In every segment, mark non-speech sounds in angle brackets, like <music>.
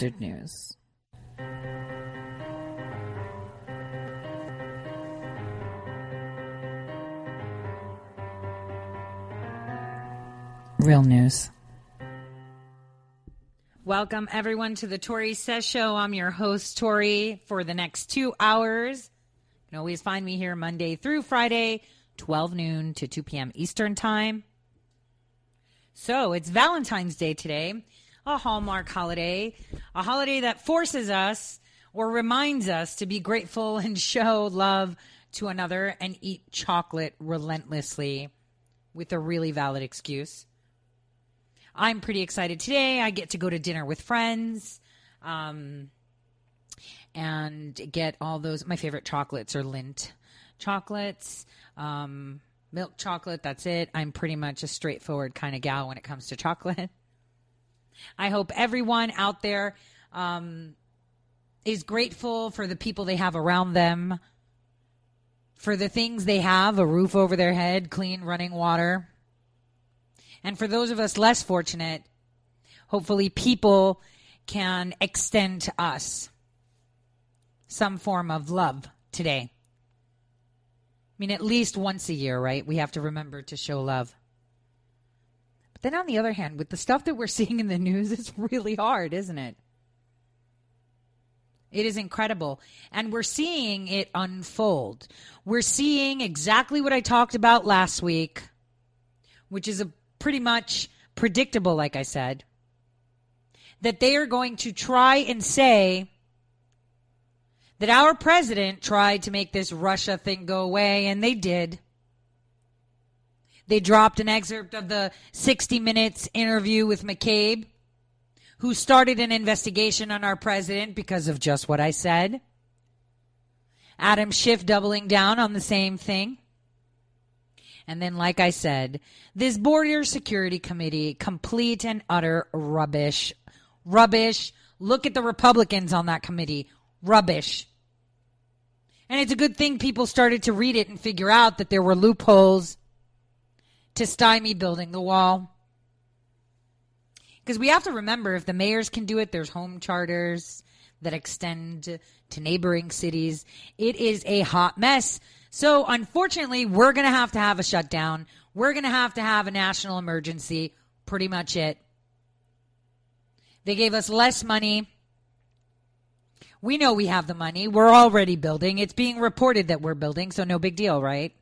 unfiltered news. Real news. Welcome everyone to the Tori Says Show. I'm your host, Tori, for the next two hours. You can always find me here Monday through Friday, 12 noon to 2 p.m. Eastern Time. So it's Valentine's Day today, a Hallmark holiday, a holiday that forces us or reminds us to be grateful and show love to another and eat chocolate relentlessly with a really valid excuse. I'm pretty excited today. I get to go to dinner with friends. Um, and get all those. My favorite chocolates are Lindt chocolates, um, milk chocolate. That's it. I'm pretty much a straightforward kind of gal when it comes to chocolate. I hope everyone out there um, is grateful for the people they have around them, for the things they have a roof over their head, clean running water. And for those of us less fortunate, hopefully people can extend to us some form of love today. I mean, at least once a year, right? We have to remember to show love. But then on the other hand, with the stuff that we're <laughs> seeing in the news, it's really hard, isn't it? It is incredible. And we're seeing it unfold. We're seeing exactly what I talked about last week, which is a pretty much predictable, like I said, that they are going to try and say that our president tried to make this Russia thing go away, and they did. They dropped an excerpt of the 60 Minutes interview with McCabe, who started an investigation on our president because of just what I said. Adam Schiff doubling down on the same thing. And then, like I said, this border security committee, complete and utter rubbish. Rubbish. Look at the Republicans on that committee. Rubbish. And it's a good thing people started to read it and figure out that there were loopholes to stymie building the wall. Because we have to remember if the mayors can do it, there's home charters that extend to neighboring cities. It is a hot mess. So, unfortunately, we're going to have to have a shutdown. We're going to have to have a national emergency. Pretty much it. They gave us less money. We know we have the money. We're already building. It's being reported that we're building, so no big deal, right?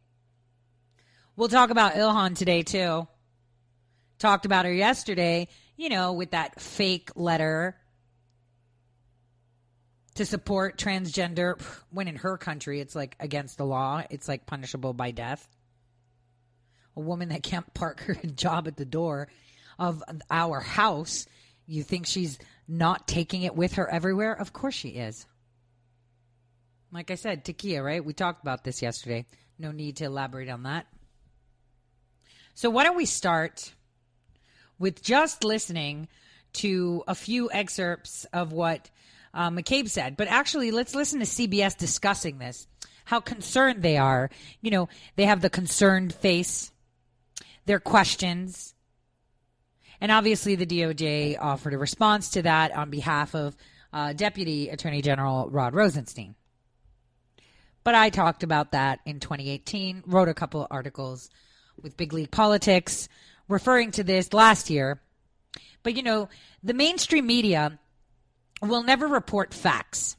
We'll talk about Ilhan today, too. Talked about her yesterday, you know, with that fake letter to support transgender <sighs> when in her country it's like against the law it's like punishable by death. A woman that can't park <laughs> her job at the door of our house you think she's not taking it with her everywhere? Of course she is. Like i said taqiyya right? We talked about this yesterday. No need to elaborate on that so why don't we start with just listening to a few excerpts of what uh, McCabe said. But actually, let's listen to CBS discussing this, how concerned they are. You know, they have the concerned face, their questions. And obviously, the DOJ offered a response to that on behalf of uh, Deputy Attorney General Rod Rosenstein. But I talked about that in 2018, wrote a couple of articles with Big League Politics referring to this last year. But, you know, the mainstream media will never report facts.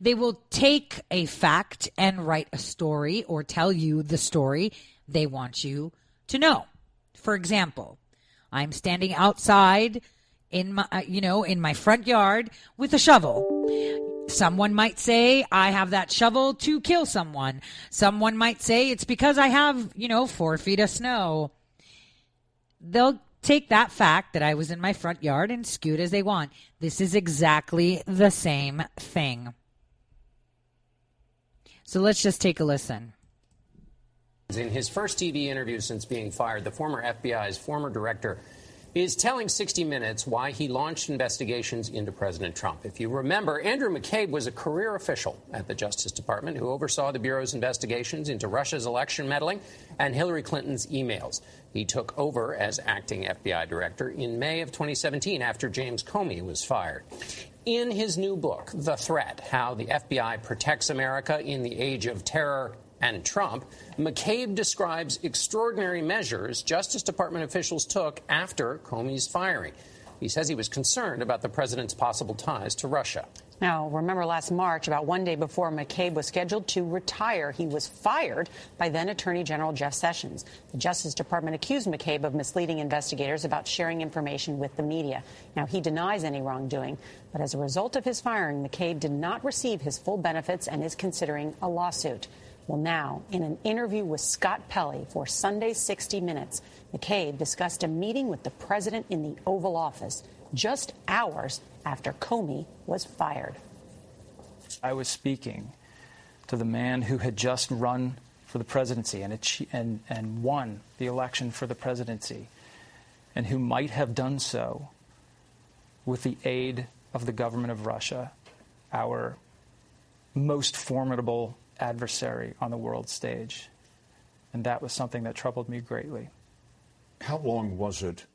They will take a fact and write a story or tell you the story they want you to know. For example, I'm standing outside in my uh, you know in my front yard with a shovel. Someone might say I have that shovel to kill someone. Someone might say it's because I have, you know, 4 feet of snow. they'll take that fact that I was in my front yard and scoot as they want. This is exactly the same thing. So let's just take a listen. In his first TV interview since being fired, the former FBI's former director is telling 60 Minutes why he launched investigations into President Trump. If you remember, Andrew McCabe was a career official at the Justice Department who oversaw the Bureau's investigations into Russia's election meddling and Hillary Clinton's emails. He took over as acting FBI director in May of 2017 after James Comey was fired. In his new book, The Threat How the FBI Protects America in the Age of Terror and Trump, McCabe describes extraordinary measures Justice Department officials took after Comey's firing. He says he was concerned about the president's possible ties to Russia. Now, remember last March, about one day before McCabe was scheduled to retire, he was fired by then Attorney General Jeff Sessions. The Justice Department accused McCabe of misleading investigators about sharing information with the media. Now, he denies any wrongdoing, but as a result of his firing, McCabe did not receive his full benefits and is considering a lawsuit. Well, now, in an interview with Scott Pelley for Sunday 60 Minutes, McCabe discussed a meeting with the president in the Oval Office just hours after Comey was fired. I was speaking to the man who had just run for the presidency and, and, and won the election for the presidency, and who might have done so with the aid of the government of Russia, our most formidable adversary on the world stage. And that was something that troubled me greatly. How long was it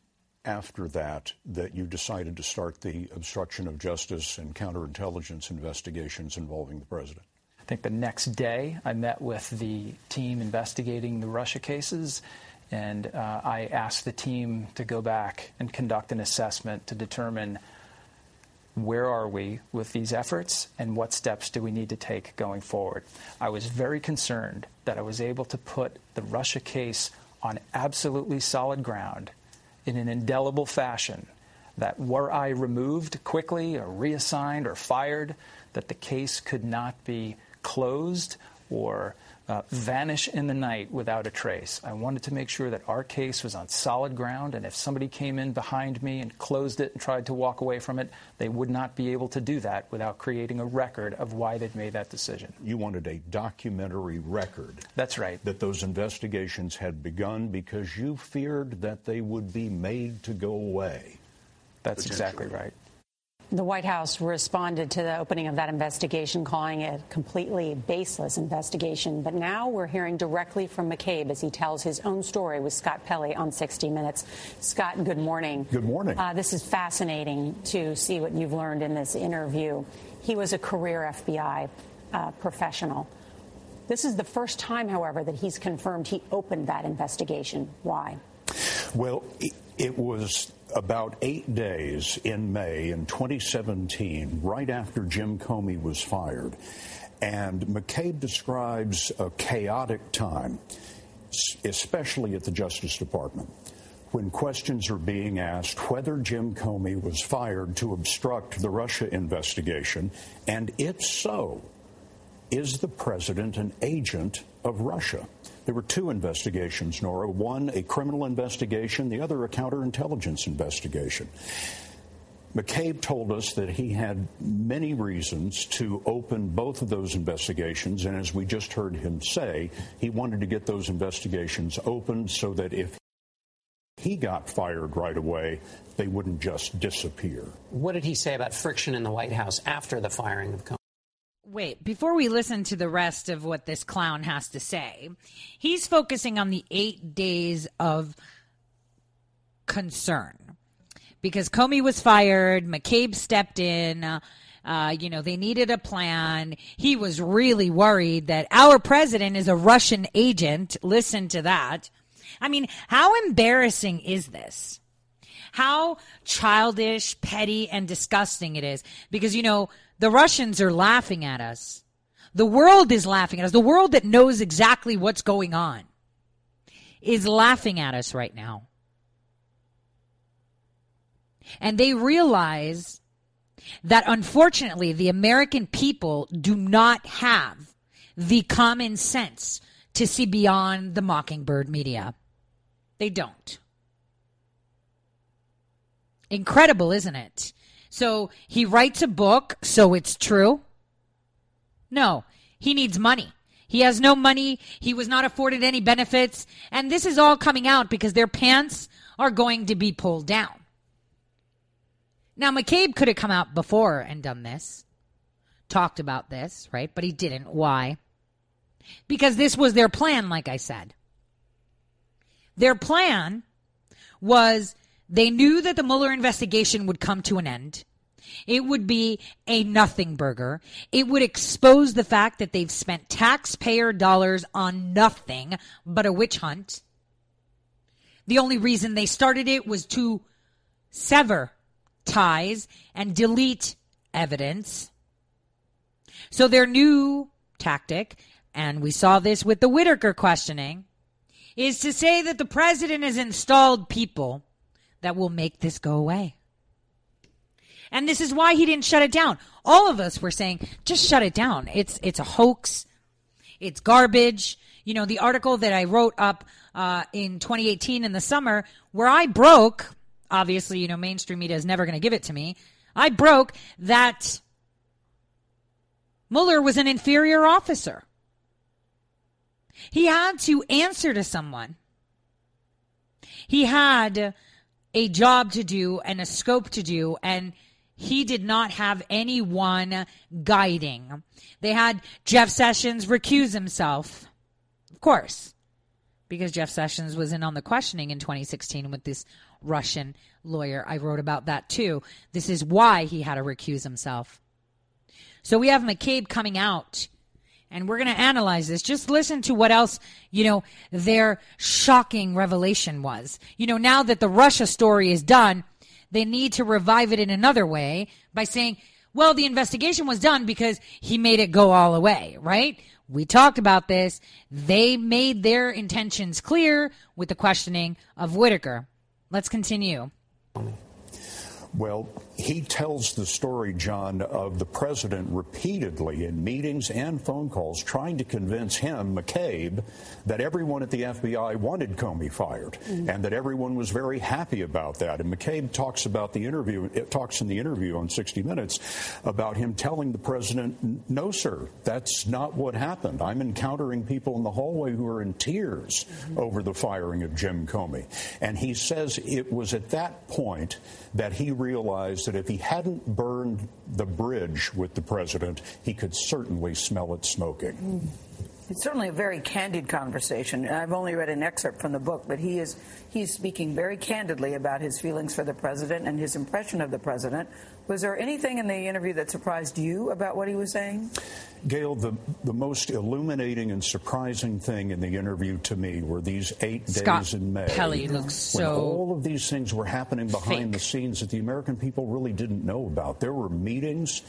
after that that you decided to start the obstruction of justice and counterintelligence investigations involving the president? I think the next day I met with the team investigating the Russia cases, and uh, I asked the team to go back and conduct an assessment to determine where are we with these efforts and what steps do we need to take going forward. I was very concerned that I was able to put the Russia case on absolutely solid ground in an indelible fashion that were I removed quickly or reassigned or fired, that the case could not be closed or uh, vanish in the night without a trace. I wanted to make sure that our case was on solid ground, and if somebody came in behind me and closed it and tried to walk away from it, they would not be able to do that without creating a record of why they'd made that decision. You wanted a documentary record. That's right. That those investigations had begun because you feared that they would be made to go away. That's exactly right. The White House responded to the opening of that investigation, calling it a completely baseless investigation. But now we're hearing directly from McCabe as he tells his own story with Scott Pelley on 60 Minutes. Scott, good morning. Good morning. Uh, this is fascinating to see what you've learned in this interview. He was a career FBI uh, professional. This is the first time, however, that he's confirmed he opened that investigation. Why? Well, it was about eight days in May in 2017, right after Jim Comey was fired. And McCabe describes a chaotic time, especially at the Justice Department, when questions are being asked whether Jim Comey was fired to obstruct the Russia investigation, and if so, is the president an agent of Russia? There were two investigations, Norah One, a criminal investigation, the other, a counterintelligence investigation. McCabe told us that he had many reasons to open both of those investigations, and as we just heard him say, he wanted to get those investigations opened so that if he got fired right away, they wouldn't just disappear. What did he say about friction in the White House after the firing of Comey? Wait, before we listen to the rest of what this clown has to say, he's focusing on the eight days of concern. Because Comey was fired, McCabe stepped in, uh, you know, they needed a plan. He was really worried that our president is a Russian agent. Listen to that. I mean, how embarrassing is this? How childish, petty, and disgusting it is. Because, you know, the Russians are laughing at us. The world is laughing at us. The world that knows exactly what's going on is laughing at us right now. And they realize that unfortunately the American people do not have the common sense to see beyond the mockingbird media. They don't. Incredible, isn't it? So he writes a book, so it's true. No, he needs money. He has no money. He was not afforded any benefits. And this is all coming out because their pants are going to be pulled down. Now, McCabe could have come out before and done this, talked about this, right? But he didn't. Why? Because this was their plan, like I said. Their plan was they knew that the Mueller investigation would come to an end. It would be a nothing burger. It would expose the fact that they've spent taxpayer dollars on nothing but a witch hunt. The only reason they started it was to sever ties and delete evidence. So their new tactic, and we saw this with the Whitaker questioning, is to say that the president has installed people that will make this go away. And this is why he didn't shut it down. All of us were saying, just shut it down. It's it's a hoax. It's garbage. You know, the article that I wrote up uh, in 2018 in the summer, where I broke, obviously, you know, mainstream media is never going to give it to me. I broke that Mueller was an inferior officer. He had to answer to someone. He had a job to do and a scope to do, and he did not have anyone guiding. They had Jeff Sessions recuse himself, of course, because Jeff Sessions was in on the questioning in 2016 with this Russian lawyer. I wrote about that too. This is why he had to recuse himself. So we have McCabe coming out and we're going to analyze this. Just listen to what else, you know, their shocking revelation was. You know, now that the Russia story is done, they need to revive it in another way by saying, well, the investigation was done because he made it go all the way, right? We talked about this. They made their intentions clear with the questioning of Whitaker. Let's continue. Well, he tells the story, John, of the president repeatedly in meetings and phone calls trying to convince him, McCabe, that everyone at the FBI wanted Comey fired mm-hmm. and that everyone was very happy about that. And McCabe talks about the interview, it talks in the interview on 60 Minutes about him telling the president, no, sir, that's not what happened. I'm encountering people in the hallway who are in tears mm-hmm. over the firing of Jim Comey. And he says it was at that point that he realized that if he hadn't burned the bridge with the president, he could certainly smell it smoking. Mm. It's certainly a very candid conversation. I've only read an excerpt from the book, but he is he's speaking very candidly about his feelings for the president and his impression of the president. Was there anything in the interview that surprised you about what he was saying? Gayle, the, the most illuminating and surprising thing in the interview to me were these eight Scott days in May. Pelley looks so. When all of these things were happening behind fake. the scenes that the American people really didn't know about. There were meetings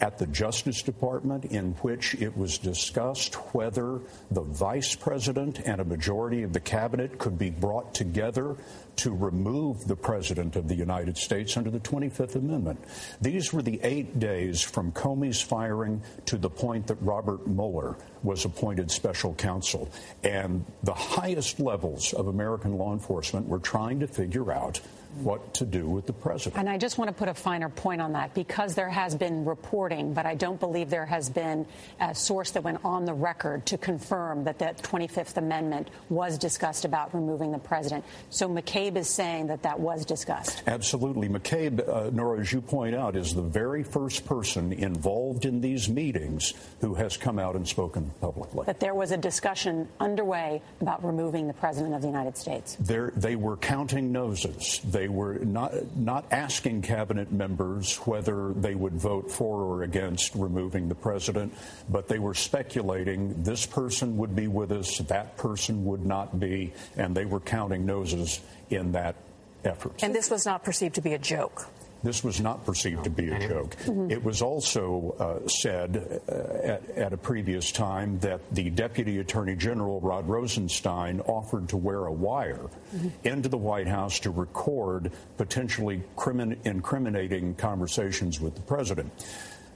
at the Justice Department in which it was discussed whether the vice president and a majority of the cabinet could be brought together to remove the President of the United States under the 25th Amendment. These were the eight days from Comey's firing to the point that Robert Mueller was appointed special counsel. And the highest levels of American law enforcement were trying to figure out what to do with the president. And I just want to put a finer point on that because there has been reporting, but I don't believe there has been a source that went on the record to confirm that the 25th Amendment was discussed about removing the president. So McCabe is saying that that was discussed. Absolutely. McCabe, uh, Norah, as you point out, is the very first person involved in these meetings who has come out and spoken publicly. That there was a discussion underway about removing the president of the United States. There, they were counting noses. They they were not, not asking cabinet members whether they would vote for or against removing the president, but they were speculating this person would be with us, that person would not be, and they were counting noses in that effort. And this was not perceived to be a joke. This was not perceived to be a joke. Mm-hmm. It was also uh, said uh, at, at, a previous time that the Deputy Attorney General, Rod Rosenstein, offered to wear a wire mm-hmm. into the White House to record potentially crimin- incriminating conversations with the president.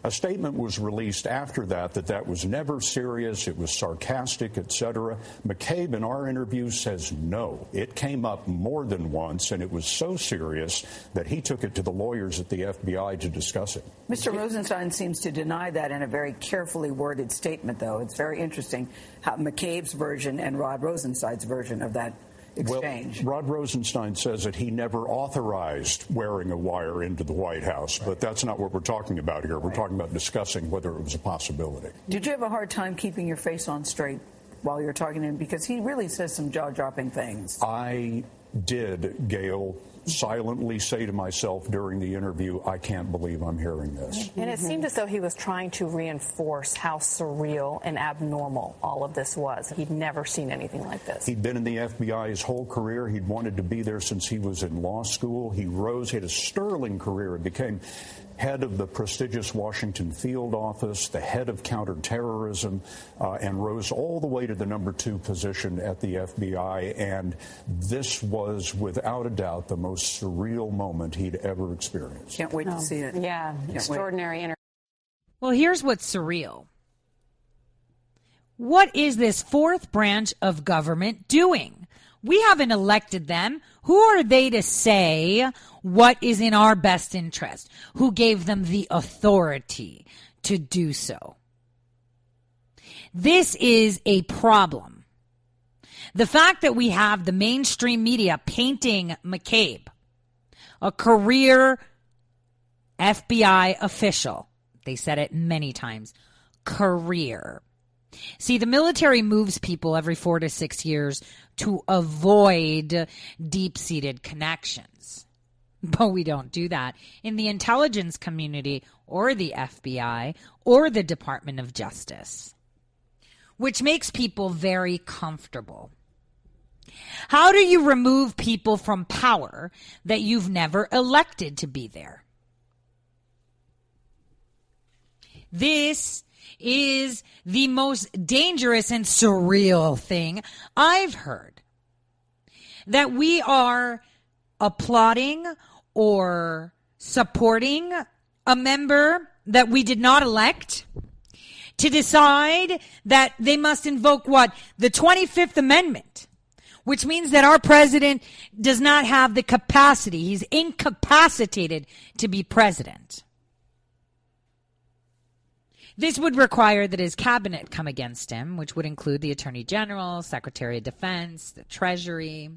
A statement was released after that that that was never serious, it was sarcastic, etc. McCabe in our interview says no. It came up more than once, and it was so serious that he took it to the lawyers at the FBI to discuss it. Mr. Rosenstein seems to deny that in a very carefully worded statement, though. It's very interesting how McCabe's version and Rod Rosenstein's version of that exchange. Well, Rod Rosenstein says that he never authorized wearing a wire into the White House, but that's not what we're talking about here. We're talking about discussing whether it was a possibility. Did you have a hard time keeping your face on straight while you're talking to him? Because he really says some jaw dropping things. I did, Gayle, silently say to myself during the interview, I can't believe I'm hearing this. And it seemed as though he was trying to reinforce how surreal and abnormal all of this was. He'd never seen anything like this. He'd been in the FBI his whole career. He'd wanted to be there since he was in law school. He rose, he had a sterling career. He became head of the prestigious Washington Field Office, the head of counterterrorism, uh, and rose all the way to the number two position at the FBI. And this was, without a doubt, the most surreal moment he'd ever experienced. Can't wait to see it. Yeah, Can't extraordinary. Inter- Well, here's what's surreal. What is this fourth branch of government doing? We haven't elected them. Who are they to say what is in our best interest? Who gave them the authority to do so? This is a problem. The fact that we have the mainstream media painting McCabe, a career FBI official, they said it many times, career. See, the military moves people every four to six years to avoid deep seated connections. But we don't do that in the intelligence community or the FBI or the Department of Justice, which makes people very comfortable. How do you remove people from power that you've never elected to be there? This is the most dangerous and surreal thing I've heard. That we are applauding or supporting a member that we did not elect to decide that they must invoke what? The 25th Amendment, which means that our president does not have the capacity. He's incapacitated to be president. This would require that his cabinet come against him, which would include the Attorney General, Secretary of Defense, the Treasury,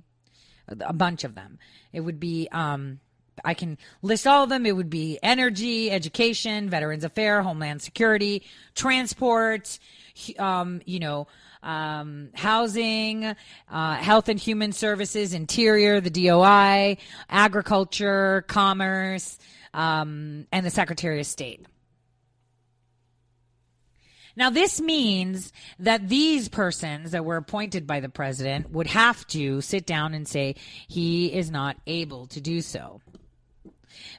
a bunch of them. It would be, um, I can list all of them. It would be energy, education, Veterans Affairs, Homeland Security, transport, um, you know, um, housing, uh, health and human services, interior, the DOI, agriculture, commerce, um, and the Secretary of State. Now, this means that these persons that were appointed by the president would have to sit down and say he is not able to do so.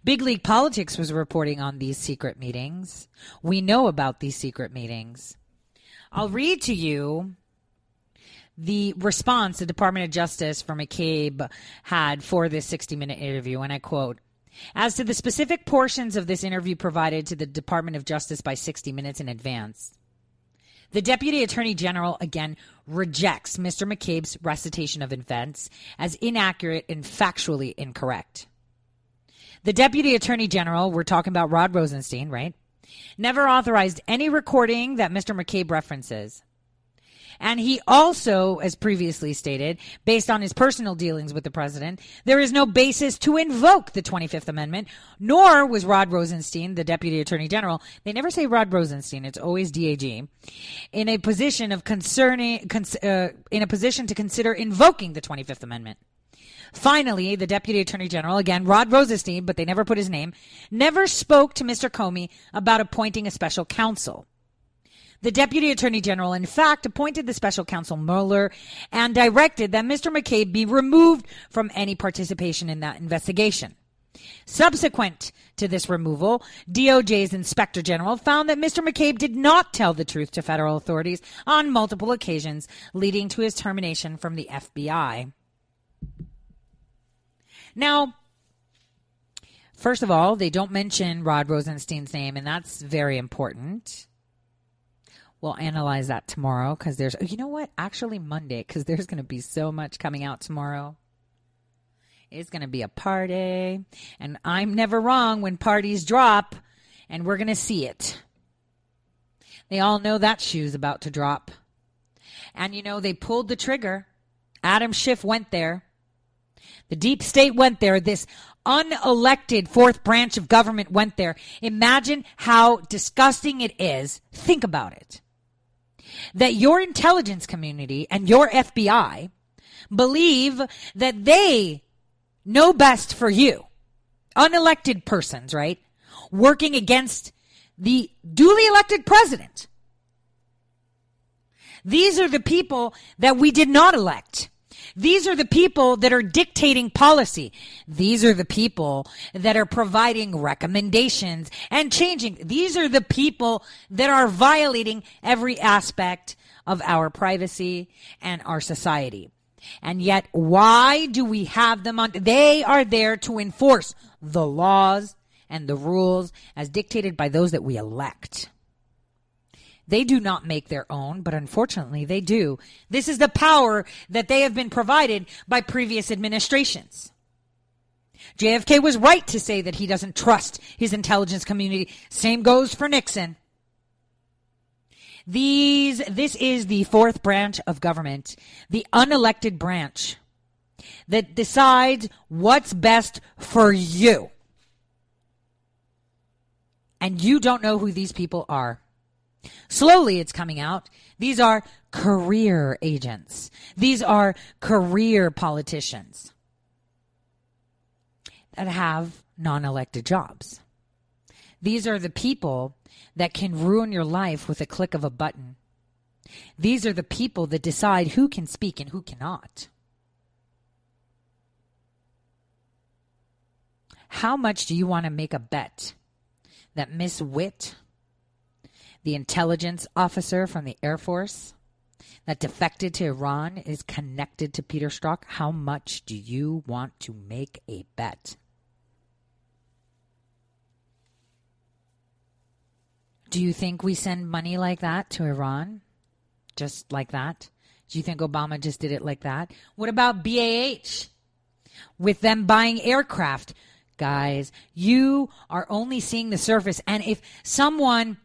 Big League Politics was reporting on these secret meetings. We know about these secret meetings. I'll read to you the response the Department of Justice for McCabe had for this 60 minute interview, and I quote, as to the specific portions of this interview provided to the Department of Justice by 60 Minutes in advance, the Deputy Attorney General again rejects Mr. McCabe's recitation of events as inaccurate and factually incorrect. The Deputy Attorney General, we're talking about Rod Rosenstein, right? Never authorized any recording that Mr. McCabe references. And he also, as previously stated, based on his personal dealings with the president, there is no basis to invoke the 25th Amendment, nor was Rod Rosenstein, the Deputy Attorney General, they never say Rod Rosenstein, it's always DAG, in a position of concerning, uh, in a position to consider invoking the 25th Amendment. Finally, the Deputy Attorney General, again, Rod Rosenstein, but they never put his name, never spoke to Mr. Comey about appointing a special counsel. The Deputy Attorney General, in fact, appointed the special counsel Mueller and directed that Mr. McCabe be removed from any participation in that investigation. Subsequent to this removal, DOJ's Inspector General found that Mr. McCabe did not tell the truth to federal authorities on multiple occasions, leading to his termination from the FBI. Now, First of all, they don't mention Rod Rosenstein's name, and that's very important. We'll analyze that tomorrow because there's, you know what? Actually, Monday, because there's going to be so much coming out tomorrow. It's going to be a party, and I'm never wrong when parties drop, and we're going to see it. They all know that shoe's about to drop. And you know, they pulled the trigger. Adam Schiff went there. The deep state went there. This unelected fourth branch of government went there. Imagine how disgusting it is. Think about it. That your intelligence community and your FBI believe that they know best for you. Unelected persons, right? Working against the duly elected president. These are the people that we did not elect. These are the people that are dictating policy. These are the people that are providing recommendations and changing. These are the people that are violating every aspect of our privacy and our society. And yet, why do we have them on? They are there to enforce the laws and the rules as dictated by those that we elect. They do not make their own, but unfortunately they do. This is the power that they have been provided by previous administrations. JFK was right to say that he doesn't trust his intelligence community. Same goes for Nixon. These, this is the fourth branch of government, the unelected branch that decides what's best for you. And you don't know who these people are. Slowly it's coming out. These are career agents. These are career politicians that have non elected jobs. These are the people that can ruin your life with a click of a button. These are the people that decide who can speak and who cannot. How much do you want to make a bet that Miss Witt the intelligence officer from the Air Force that defected to Iran is connected to Peter Strzok? How much do you want to make a bet? Do you think we send money like that to Iran? Just like that? Do you think Obama just did it like that? What about BAH? With them buying aircraft? Guys, you are only seeing the surface. And if someone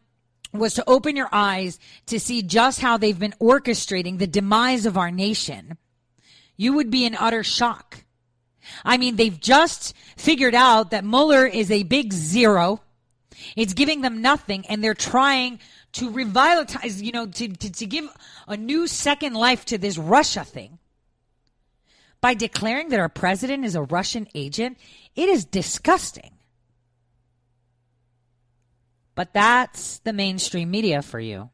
was to open your eyes to see just how they've been orchestrating the demise of our nation, you would be in utter shock. I mean, they've just figured out that Mueller is a big zero. It's giving them nothing, and they're trying to revitalize, you know, to, to, to give a new second life to this Russia thing. By declaring that our president is a Russian agent, it is disgusting. But that's the mainstream media for you.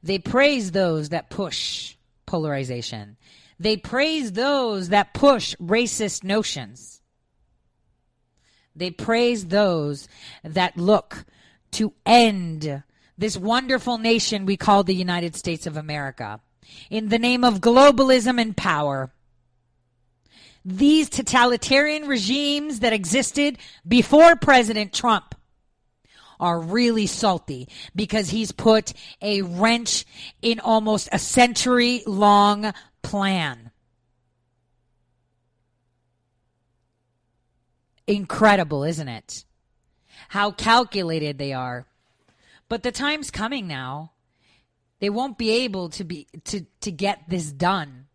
They praise those that push polarization. They praise those that push racist notions. They praise those that look to end this wonderful nation we call the United States of America in the name of globalism and power. These totalitarian regimes that existed before President Trump are really salty because he's put a wrench in almost a century long plan. Incredible, isn't it? How calculated they are. But the time's coming now. They won't be able to be to, to get this done.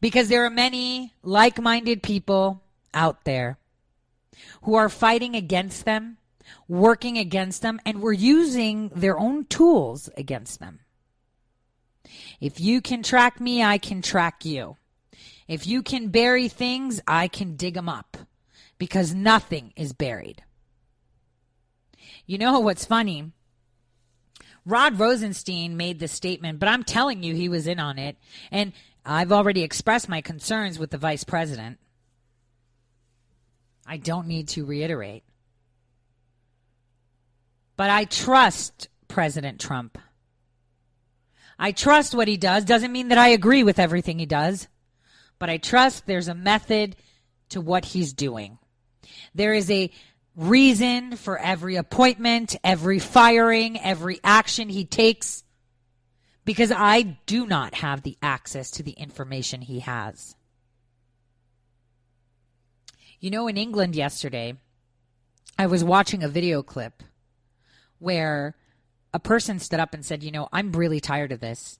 Because there are many like-minded people out there who are fighting against them working against them and we're using their own tools against them. If you can track me, I can track you. If you can bury things, I can dig them up because nothing is buried. You know what's funny? Rod Rosenstein made the statement, but I'm telling you, he was in on it. And I've already expressed my concerns with the vice president. I don't need to reiterate. But I trust President Trump. I trust what he does. Doesn't mean that I agree with everything he does, but I trust there's a method to what he's doing. There is a reason for every appointment, every firing, every action he takes, because I do not have the access to the information he has. You know, in England yesterday, I was watching a video clip where a person stood up and said, You know, I'm really tired of this.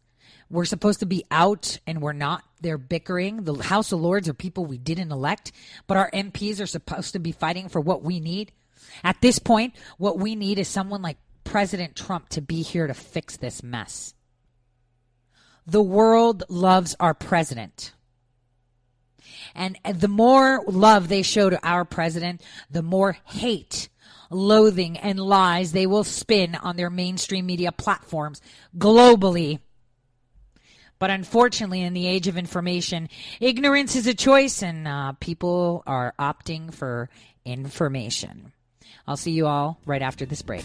We're supposed to be out and we're not. They're bickering. The House of Lords are people we didn't elect, but our MPs are supposed to be fighting for what we need. At this point, what we need is someone like President Trump to be here to fix this mess. The world loves our president. And the more love they show to our president, the more hate, loathing, and lies they will spin on their mainstream media platforms globally. But unfortunately, in the age of information, ignorance is a choice, and uh, people are opting for information. I'll see you all right after this break.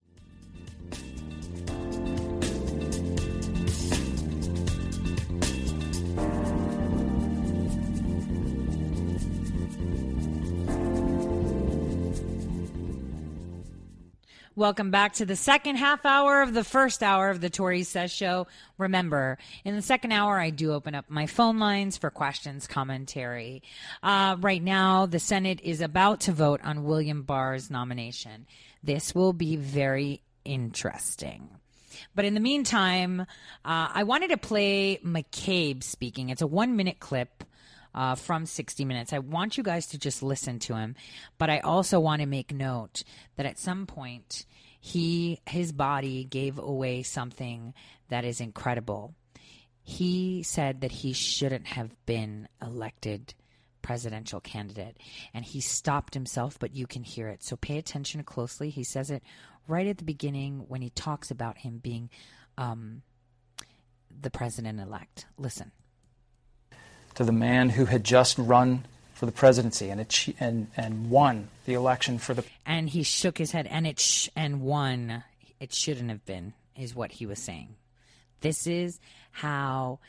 Welcome back to the second half hour of the first hour of the Tori Says Show. Remember, in the second hour, I do open up my phone lines for questions, commentary. Uh, right now, the Senate is about to vote on William Barr's nomination. This will be very interesting. But in the meantime, uh, I wanted to play McCabe speaking. It's a one minute clip uh, from 60 Minutes. I want you guys to just listen to him, but I also want to make note that at some point he his body gave away something that is incredible. He said that he shouldn't have been elected presidential candidate and he stopped himself but you can hear it so pay attention closely he says it right at the beginning when he talks about him being um, the president elect listen to the man who had just run for the presidency and and and won the election for the and he shook his head and it sh- and won. It shouldn't have been is what he was saying. This is how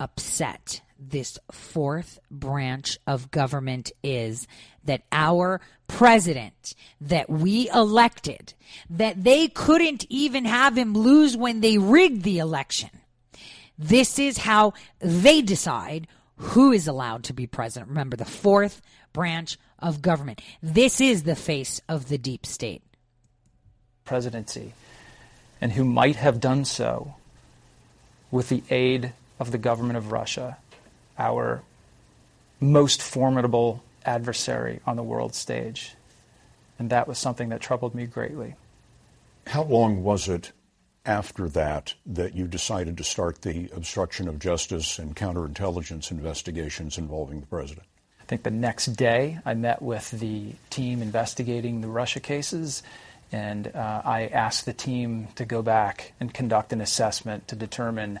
upset this fourth branch of government is that our president that we elected that they couldn't even have him lose when they rigged the election. This is how they decide who is allowed to be president remember the fourth branch of government this is the face of the deep state presidency and who might have done so with the aid of the government of Russia, our most formidable adversary on the world stage. And that was something that troubled me greatly. How long was it after that that you decided to start the obstruction of justice and counterintelligence investigations involving the president? I think the next day I met with the team investigating the Russia cases, and uh, I asked the team to go back and conduct an assessment to determine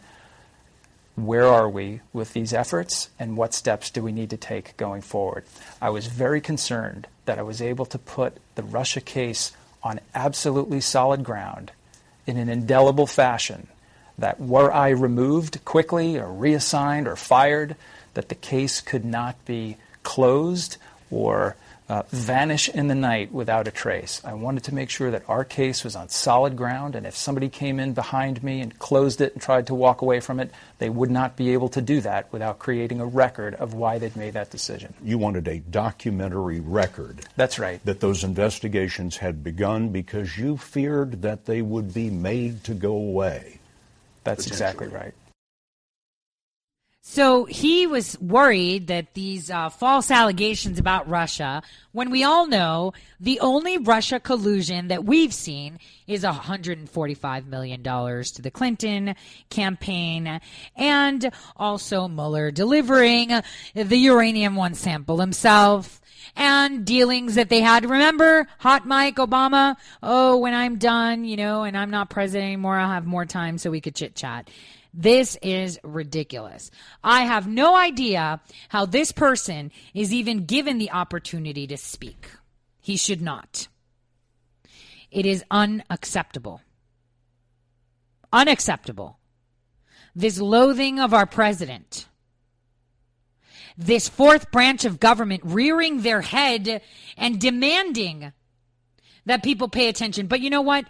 where are we with these efforts and what steps do we need to take going forward. I was very concerned that I was able to put the Russia case on absolutely solid ground in an indelible fashion that were I removed quickly or reassigned or fired, that the case could not be closed or uh, vanish in the night without a trace. I wanted to make sure that our case was on solid ground, and if somebody came in behind me and closed it and tried to walk away from it, they would not be able to do that without creating a record of why they'd made that decision. You wanted a documentary record. That's right. That those investigations had begun because you feared that they would be made to go away. That's exactly right. So he was worried that these uh, false allegations about Russia, when we all know the only Russia collusion that we've seen is $145 million to the Clinton campaign and also Mueller delivering the uranium one sample himself and dealings that they had. Remember, hot Mike Obama? Oh, when I'm done, you know, and I'm not president anymore, I'll have more time so we could chit chat. This is ridiculous. I have no idea how this person is even given the opportunity to speak. He should not. It is unacceptable. Unacceptable. This loathing of our president. This fourth branch of government rearing their head and demanding that people pay attention. But you know what?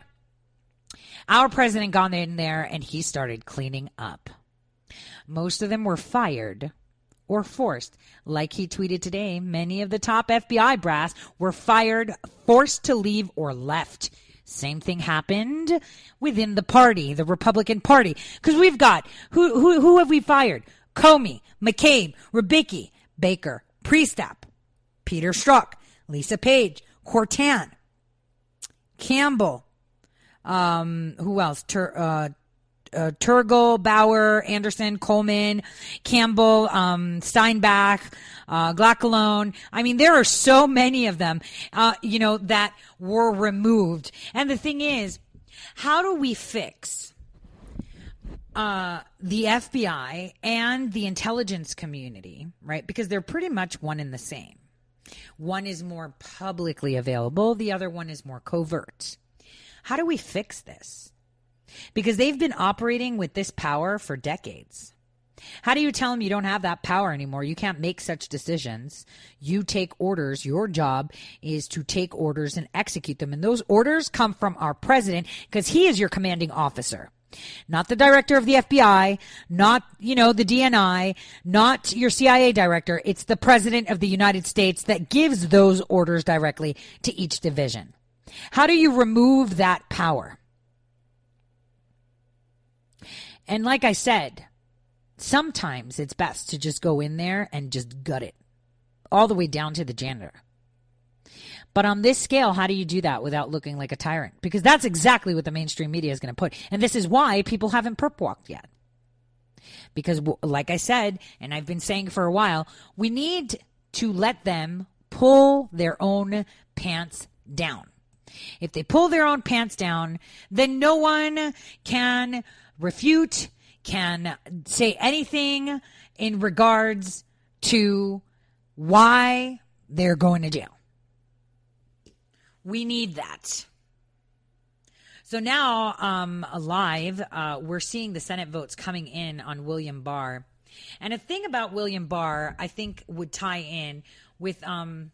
Our president got in there and he started cleaning up. Most of them were fired or forced. Like he tweeted today, many of the top FBI brass were fired, forced to leave, or left. Same thing happened within the party, the Republican Party. Because we've got who who who have we fired? Comey, McCabe, Rybicki, Baker, Priestap, Peter Strzok, Lisa Page, Kortan, Campbell, um, who else? Tur- uh, uh, Turgal, Bauer, Anderson, Coleman, Campbell, um, Steinbach, uh. I mean, there are so many of them, uh, you know, that were removed. And the thing is, how do we fix uh, the FBI and the intelligence community, right? Because they're pretty much one and the same. One is more publicly available, the other one is more covert. How do we fix this? Because they've been operating with this power for decades. How do you tell them you don't have that power anymore? You can't make such decisions. You take orders. Your job is to take orders and execute them. And those orders come from our president because he is your commanding officer. Not the director of the FBI, not, you know, the DNI, not your CIA director. It's the president of the United States that gives those orders directly to each division. How do you remove that power? And like I said, sometimes it's best to just go in there and just gut it all the way down to the janitor. But on this scale, how do you do that without looking like a tyrant? Because that's exactly what the mainstream media is going to put. And this is why people haven't perp walked yet. Because, like I said, and I've been saying for a while, we need to let them pull their own pants down. If they pull their own pants down, then no one can refute, can say anything in regards to why they're going to jail. We need that. So now, um, live, uh, we're seeing the Senate votes coming in on William Barr. And a thing about William Barr, I think, would tie in with um,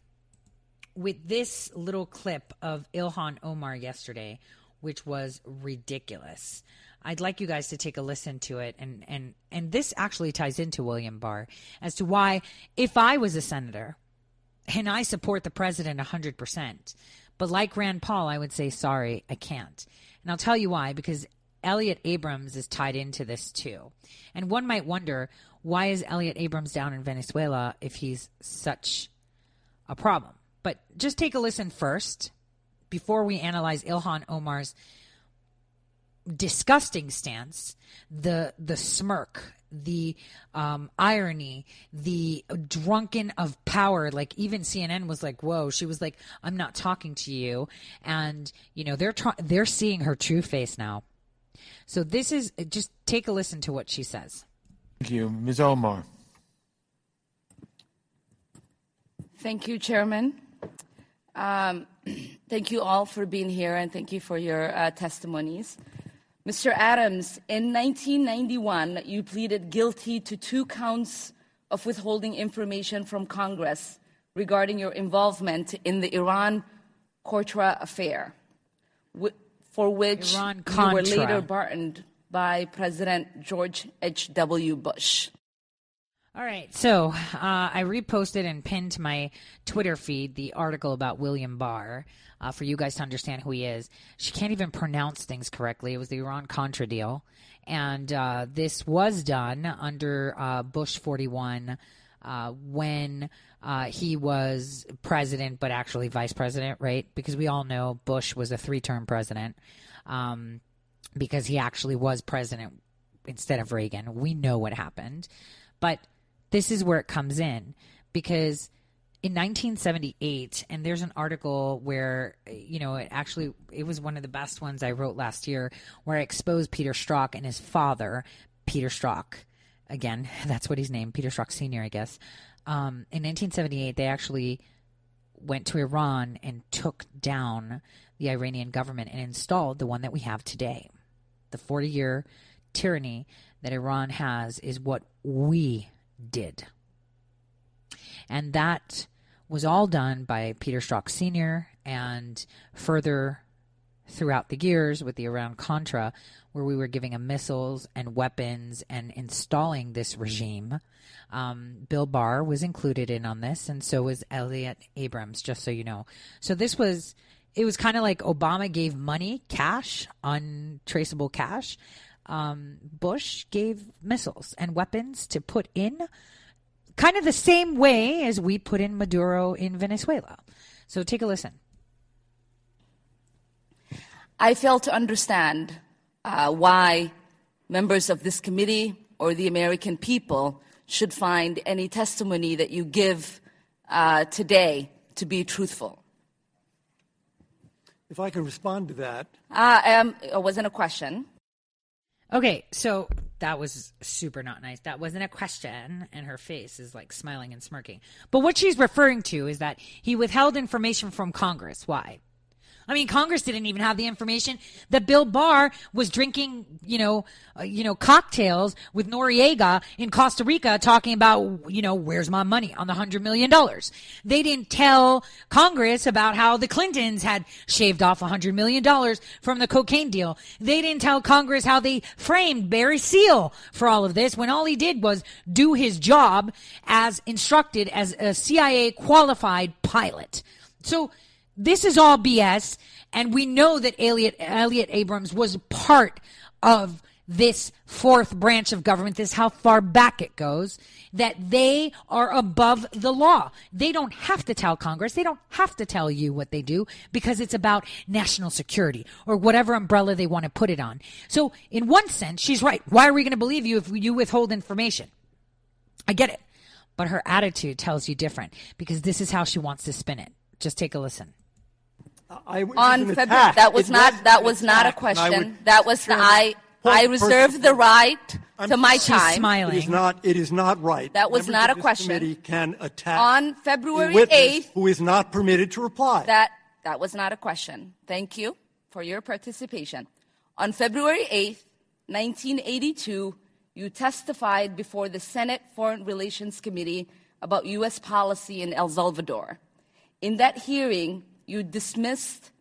with this little clip of Ilhan Omar yesterday, which was ridiculous. I'd like you guys to take a listen to it, and and and this actually ties into William Barr as to why, if I was a senator, and I support the president hundred percent, but like Rand Paul, I would say sorry, I can't, and I'll tell you why because Elliott Abrams is tied into this too, and one might wonder why is Elliott Abrams down in Venezuela if he's such a problem. But just take a listen first before we analyze Ilhan Omar's disgusting stance, the the smirk, the um, irony, the drunken of power. Like even CNN was like, "Whoa!" She was like, "I'm not talking to you," and you know they're trying. They're seeing her true face now. So this is just take a listen to what she says. Thank you, Ms. Omar. Thank you, Chairman. Um, <clears throat> thank you all for being here and thank you for your uh, testimonies. Mr. Abrams, in 1991, you pleaded guilty to two counts of withholding information from Congress regarding your involvement in the Iran Contra affair, for which you were later pardoned by President George H.W. Bush. All right. So uh, I reposted and pinned to my Twitter feed the article about William Barr uh, for you guys to understand who he is. She can't even pronounce things correctly. It was the Iran Contra deal. And uh, this was done under uh, Bush 41 uh, when uh, he was president, but actually vice president, right? Because we all know Bush was a three term president um, because he actually was president instead of Reagan. We know what happened. But this is where it comes in. Because in 1978 and there's an article where you know it actually it was one of the best ones i wrote last year where i exposed peter strzok and his father peter strzok. Again <laughs> that's what he's named peter strzok senior i guess. Um, in 1978 they actually went to iran and took down the iranian government and installed the one that we have today. The 40 year tyranny that iran has is what we did. And that was all done by Peter Strzok Sr. and further throughout the years with the Iran Contra, where we were giving them missiles and weapons and installing this regime. Um, Bill Barr was included in on this, and so was Elliott Abrams, just so you know. So this was, it was kind of like Obama gave money, cash, untraceable cash, um, Bush gave missiles and weapons to put in kind of the same way as we put in Maduro in Venezuela. So take a listen. I fail to understand uh, why members of this committee or the American people should find any testimony that you give uh, today to be truthful. If I can respond to that. Uh, um, it wasn't a question. Okay, so that was super not nice. That wasn't a question, and her face is like smiling and smirking. But what she's referring to is that he withheld information from Congress. Why? I mean, Congress didn't even have the information that Bill Barr was drinking, you know, uh, you know, cocktails with Noriega in Costa Rica, talking about, you know, where's my money on the hundred million dollars. They didn't tell Congress about how the Clintons had shaved off a hundred million dollars from the cocaine deal. They didn't tell Congress how they framed Barry Seal for all of this when all he did was do his job as instructed as a CIA qualified pilot. So this is all BS, and we know that Elliott, Elliott Abrams was part of this fourth branch of government, this is how far back it goes, that they are above the law. They don't have to tell Congress, they don't have to tell you what they do because it's about national security or whatever umbrella they want to put it on. So, in one sense, she's right. Why are we going to believe you if you withhold information? I get it. But her attitude tells you different because this is how she wants to spin it. Just take a listen. I, on February, that was not that was not a question. That was the I I reserve the right to my time. It is not. It is not right. That was Members not a question. Committee can attack On February 8th. who is not permitted to reply. That that was not a question. Thank you for your participation. On February 8th, 1982, you testified before the Senate Foreign Relations Committee about U.S. policy in El Salvador. In that hearing, you dismissed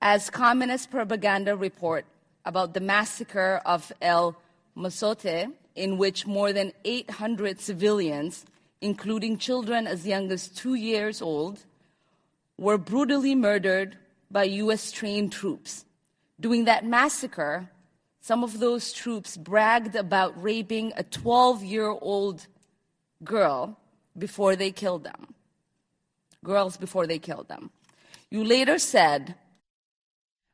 as communist propaganda report about the massacre of El Mozote, in which more than 800 civilians, including children as young as two years old, were brutally murdered by U.S. trained troops. During that massacre, some of those troops bragged about raping a 12 year old girl before they killed them. Girls before they killed them. You later said,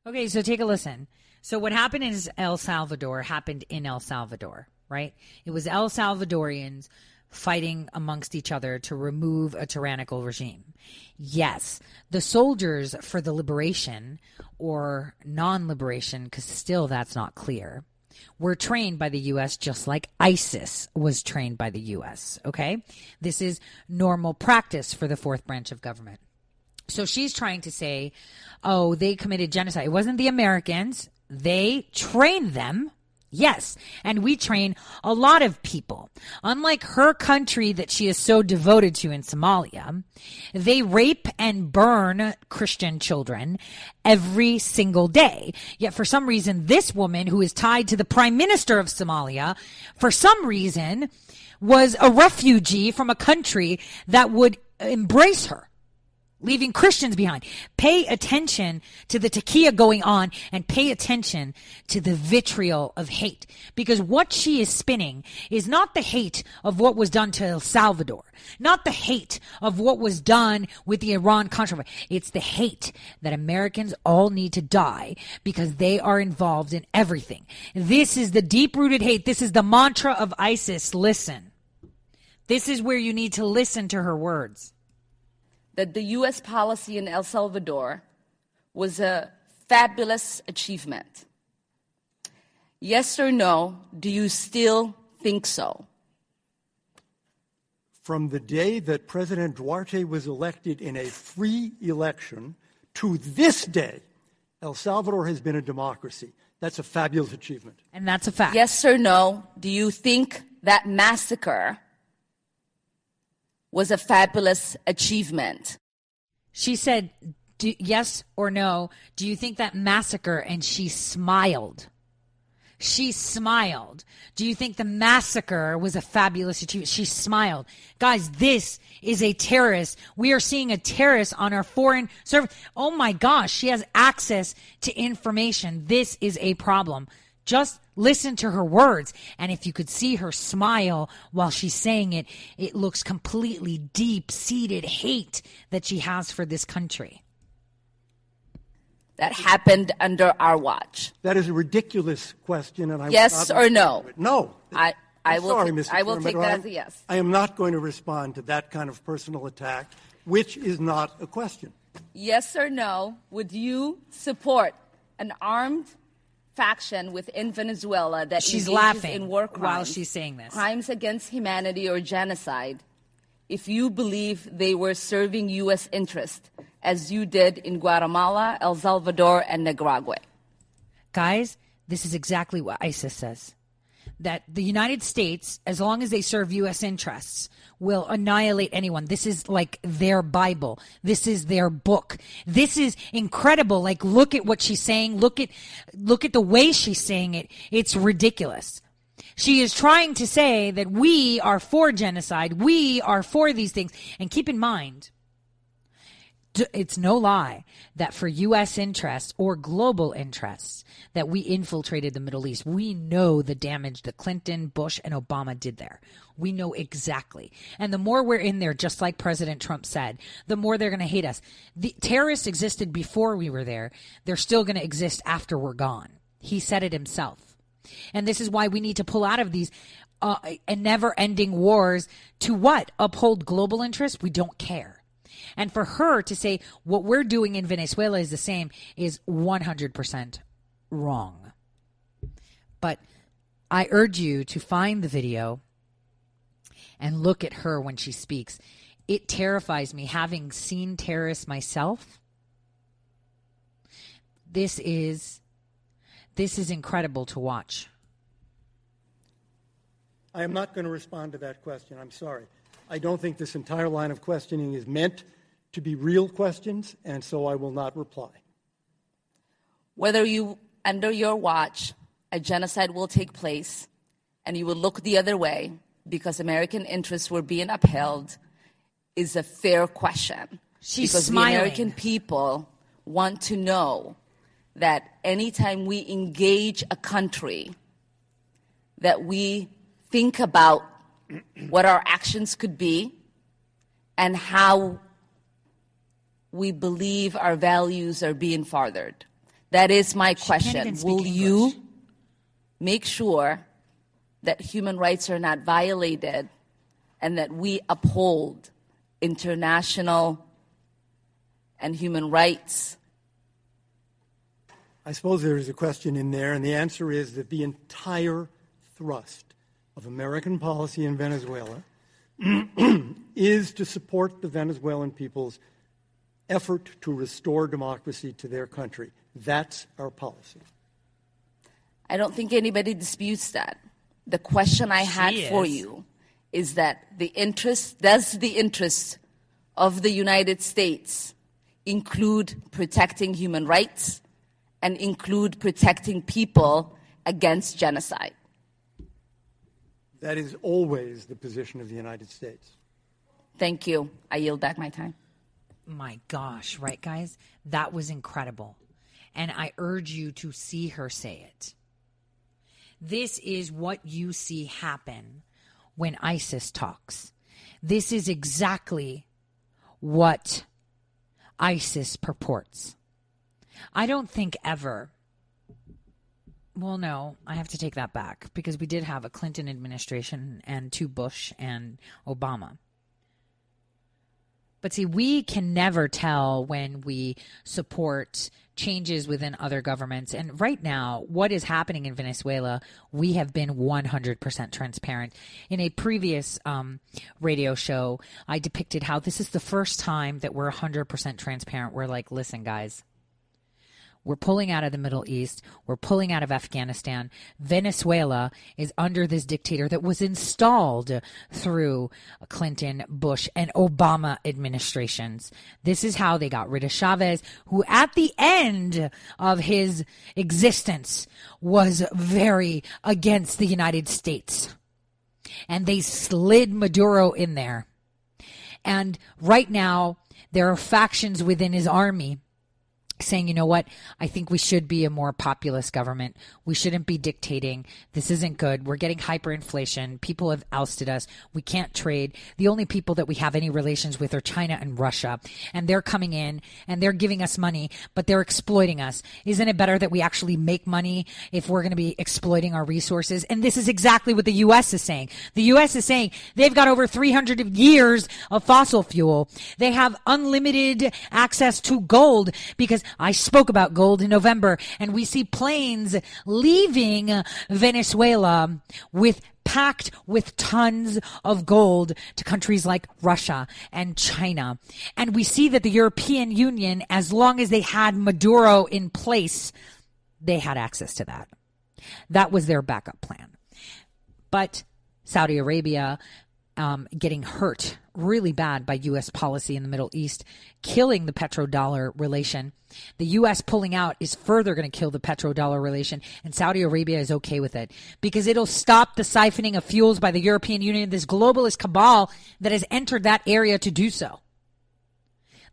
Okay, so take a listen. So what happened in El Salvador happened in El Salvador, right? It was El Salvadorians fighting amongst each other to remove a tyrannical regime. Yes, the soldiers for the liberation or non-liberation because still that's not clear. Were trained by the US just like ISIS was trained by the US, okay? This is normal practice for the fourth branch of government. So she's trying to say, oh, they committed genocide. It wasn't the Americans. They trained them. Yes. And we train a lot of people. Unlike her country that she is so devoted to in Somalia, they rape and burn Christian children every single day. Yet for some reason, this woman who is tied to the prime minister of Somalia, for some reason, was a refugee from a country that would embrace her leaving Christians behind. Pay attention to the taqiyya going on and pay attention to the vitriol of hate. Because what she is spinning is not the hate of what was done to El Salvador, not the hate of what was done with the Iran controversy. It's the hate that Americans all need to die because they are involved in everything. This is the deep rooted hate. This is the mantra of ISIS. Listen. This is where you need to listen to her words that the U.S. policy in El Salvador was a fabulous achievement. Yes or no, do you still think so? From the day that President Duarte was elected in a free election to this day, El Salvador has been a democracy. That's a fabulous achievement. And that's a fact. Yes or no, do you think that massacre was a fabulous achievement? She said, do, yes or no, do you think that massacre? And she smiled. She smiled. Do you think the massacre was a fabulous achievement? She smiled. Guys, this is a terrorist. We are seeing a terrorist on our foreign service. Oh my gosh, she has access to information. This is a problem. Just listen to her words. And if you could see her smile while she's saying it, it looks completely deep seated hate that she has for this country. That happened under our watch. That is a ridiculous question, and I yes or no. No. I, I I'm will. sorry, t- Mr. I will Chairman, take that as a yes. I am not going to respond to that kind of personal attack, which is not a question. Yes or no? Would you support an armed faction within Venezuela that She's laughing in war crimes, while she's saying this. crimes against humanity or genocide, if you believe they were serving U.S. interest, as you did in Guatemala, El Salvador, and Nicaragua? Guys, this is exactly what ISIS says. That the United States, as long as they serve U.S. interests, will annihilate anyone. This is like their Bible. This is their book. This is incredible. Like, look at what she's saying. Look at, look at the way she's saying it. It's ridiculous. She is trying to say that we are for genocide. We are for these things. And keep in mind, it's no lie that for U.S. interests or global interests that we infiltrated the Middle East. We know the damage that Clinton, Bush, and Obama did there. We know exactly. And the more we're in there, just like President Trump said, the more they're going to hate us. The terrorists existed before we were there. They're still going to exist after we're gone. He said it himself. And this is why we need to pull out of these uh, never ending wars to what? Uphold global interests? We don't care. And for her to say what we're doing in Venezuela is the same is 100% wrong. But I urge you to find the video and look at her when she speaks. It terrifies me having seen terrorists myself. This is this is incredible to watch. I am not going to respond to that question. I'm sorry. I don't think this entire line of questioning is meant to be real questions, and so I will not reply. Whether you, under your watch, a genocide will take place and you will look the other way because American interests were being upheld is a fair question. She's because smiling. the American people want to know that anytime we engage a country, that we think about what our actions could be and how we believe our values are being furthered. That is my question. Will you make sure that human rights are not violated and that we uphold international and human rights? I suppose there is a question in there, and the answer is that the entire thrust of American policy in Venezuela <clears throat> is to support the Venezuelan people's effort to restore democracy to their country. That's our policy. I don't think anybody disputes that. The question I had She for is. you is that the interest, does the interest of the United States include protecting human rights and include protecting people against genocide? That is always the position of the United States. Thank you. I yield back my time. My gosh, right, guys? That was incredible. And I urge you to see her say it. This is what you see happen when ISIS talks. This is exactly what ISIS purports. I don't think ever. Well, no, I have to take that back because we did have a Clinton administration and two Bush and Obama. But see, we can never tell when we support changes within other governments. And right now, what is happening in Venezuela, we have been 100% transparent. In a previous um, radio show, I depicted how this is the first time that we're 100% transparent. We're like, listen, guys, we're pulling out of the Middle East. We're pulling out of Afghanistan. Venezuela is under this dictator that was installed through Clinton, Bush, and Obama administrations. This is how they got rid of Chavez, who at the end of his existence was very against the United States. And they slid Maduro in there. And right now, there are factions within his army saying, you know what, I think we should be a more populist government. We shouldn't be dictating. This isn't good. We're getting hyperinflation. People have ousted us. We can't trade. The only people that we have any relations with are China and Russia. And they're coming in and they're giving us money, but they're exploiting us. Isn't it better that we actually make money if we're going to be exploiting our resources? And this is exactly what the U.S. is saying. The U.S. is saying they've got over 300 years of fossil fuel. They have unlimited access to gold because I spoke about gold in November and we see planes leaving Venezuela with packed with tons of gold to countries like Russia and China. And we see that the European Union, as long as they had Maduro in place, they had access to that. That was their backup plan. But Saudi Arabia um, getting hurt really bad by U.S. policy in the Middle East, killing the petrodollar relation. The U.S. pulling out is further going to kill the petrodollar relation, and Saudi Arabia is okay with it because it'll stop the siphoning of fuels by the European Union, this globalist cabal that has entered that area to do so.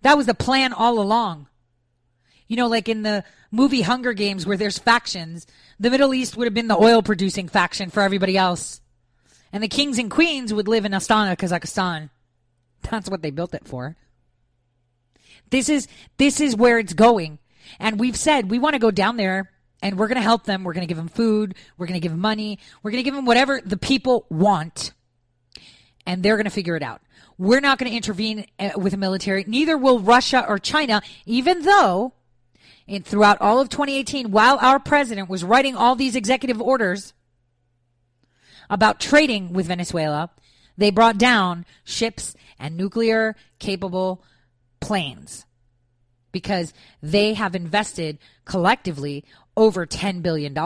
That was the plan all along. You know, like in the movie Hunger Games where there's factions, the Middle East would have been the oil producing faction for everybody else. And the kings and queens would live in Astana, Kazakhstan. That's what they built it for. This is this is where it's going. And we've said we want to go down there and we're going to help them. We're going to give them food. We're going to give them money. We're going to give them whatever the people want. And they're going to figure it out. We're not going to intervene uh, with a military. Neither will Russia or China, even though in, throughout all of 2018, while our president was writing all these executive orders about trading with Venezuela, they brought down ships and nuclear capable planes because they have invested collectively over $10 billion.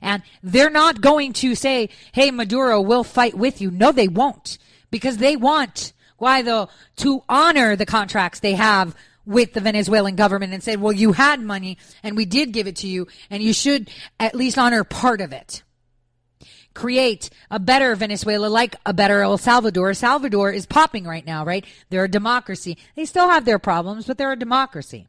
And they're not going to say, hey, Maduro, we'll fight with you. No, they won't because they want Guaido to honor the contracts they have with the Venezuelan government and said, well, you had money and we did give it to you and you should at least honor part of it. Create a better Venezuela like a better El Salvador. Salvador is popping right now, right? They're a democracy. They still have their problems, but they're a democracy.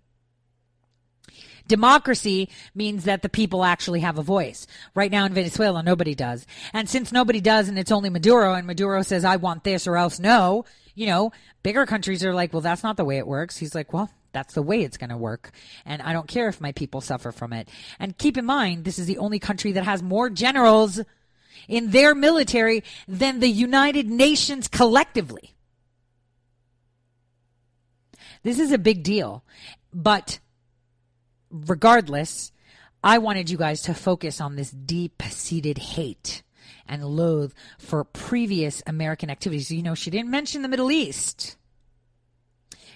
Democracy means that the people actually have a voice. Right now in Venezuela, nobody does. And since nobody does and it's only Maduro and Maduro says, I want this or else no, you know, bigger countries are like, well, that's not the way it works. He's like, well, that's the way it's going to work. And I don't care if my people suffer from it. And keep in mind, this is the only country that has more generals in their military than the United Nations collectively. This is a big deal. But regardless, I wanted you guys to focus on this deep seated hate and loathe for previous American activities. You know, she didn't mention the Middle East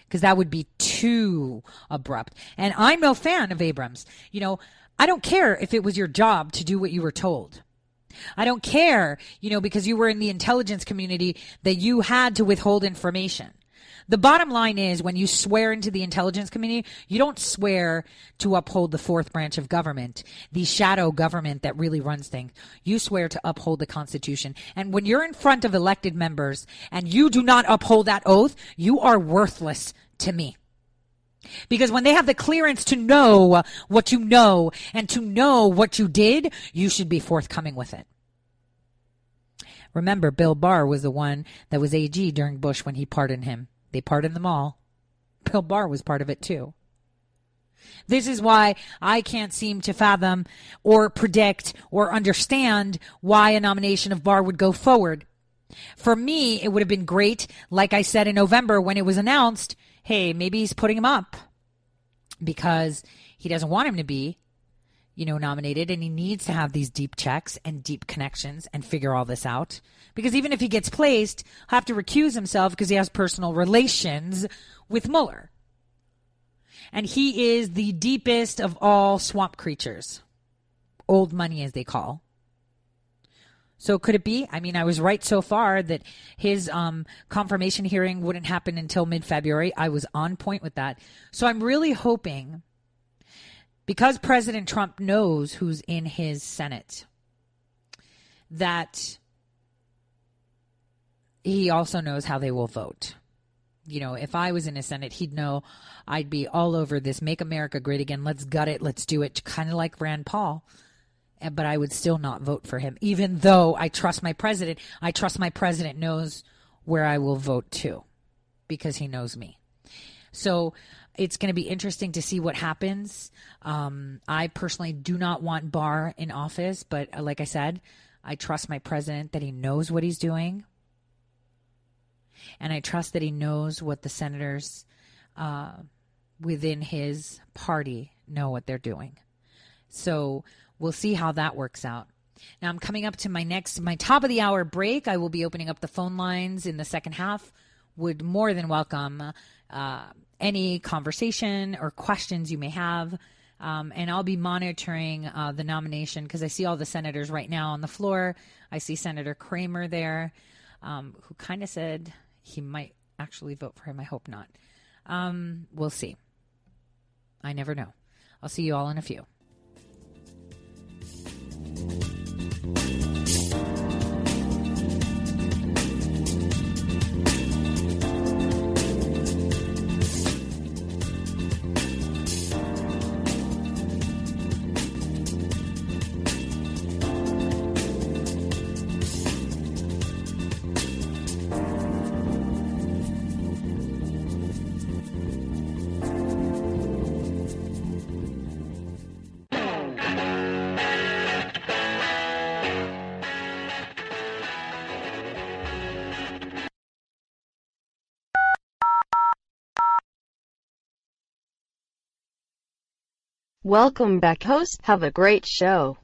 because that would be too abrupt. And I'm no fan of Abrams. You know, I don't care if it was your job to do what you were told. I don't care, you know, because you were in the intelligence community that you had to withhold information. The bottom line is when you swear into the intelligence community, you don't swear to uphold the fourth branch of government, the shadow government that really runs things. You swear to uphold the Constitution. And when you're in front of elected members and you do not uphold that oath, you are worthless to me. Because when they have the clearance to know what you know and to know what you did, you should be forthcoming with it. Remember, Bill Barr was the one that was AG during Bush when he pardoned him. They pardoned them all. Bill Barr was part of it too. This is why I can't seem to fathom or predict or understand why a nomination of Barr would go forward. For me, it would have been great, like I said in November when it was announced, hey, maybe he's putting him up because he doesn't want him to be, you know, nominated and he needs to have these deep checks and deep connections and figure all this out. Because even if he gets placed, he'll have to recuse himself because he has personal relations with Mueller. And he is the deepest of all swamp creatures. Old money, as they call. So could it be? I mean, I was right so far that his um, confirmation hearing wouldn't happen until mid February. I was on point with that. So I'm really hoping, because President Trump knows who's in his Senate, that he also knows how they will vote. You know, if I was in a Senate, he'd know I'd be all over this make America great again. Let's gut it. Let's do it. Kind of like Rand Paul. But I would still not vote for him, even though I trust my president. I trust my president knows where I will vote to because he knows me. So it's going to be interesting to see what happens. Um, I personally do not want Barr in office, but uh, like I said, I trust my president that he knows what he's doing and I trust that he knows what the senators uh, within his party know what they're doing. So we'll see how that works out. Now I'm coming up to my next, my top of the hour break. I will be opening up the phone lines in the second half. Would more than welcome uh, any conversation or questions you may have. Um, and I'll be monitoring uh, the nomination because I see all the senators right now on the floor. I see Senator Cramer there, um, who kind of said he might actually vote for him. I hope not. Um, we'll see. I never know. I'll see you all in a few. Bye. Welcome back, host. Have a great show.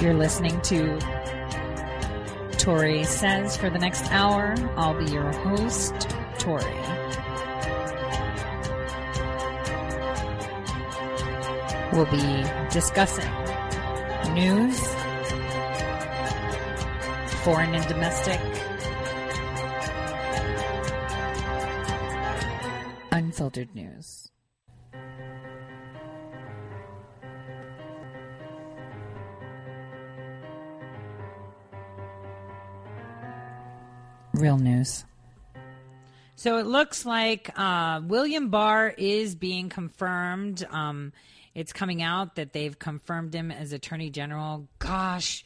You're listening to Tori Says for the next hour. I'll be your host, Tori. We'll be discussing news, foreign and domestic, unfiltered news. Real news. So it looks like uh, William Barr is being confirmed. Um, it's coming out that they've confirmed him as Attorney General. Gosh,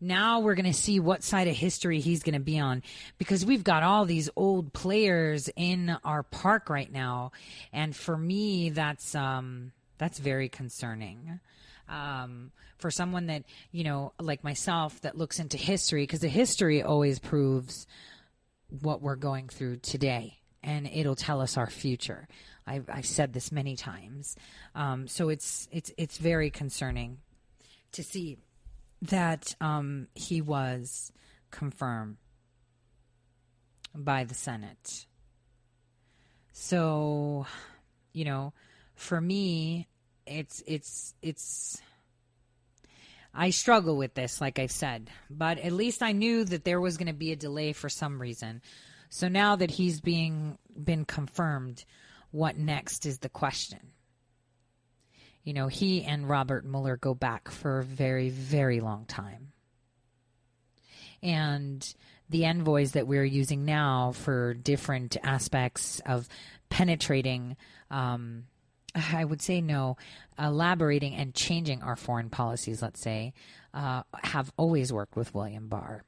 now we're going to see what side of history he's going to be on because we've got all these old players in our park right now, and for me, that's um, that's very concerning. Um, for someone that you know, like myself, that looks into history, because the history always proves what we're going through today and it'll tell us our future. I've, I've said this many times. Um, so it's, it's, it's very concerning to see that um, he was confirmed by the Senate. So, you know, for me, it's, it's, it's, I struggle with this, like I've said, but at least I knew that there was going to be a delay for some reason. So now that he's being been confirmed, what next is the question. You know, he and Robert Mueller go back for a very, very long time. And the envoys that we're using now for different aspects of penetrating um, I would say no, elaborating and changing our foreign policies, let's say, uh, have always worked with William Barr.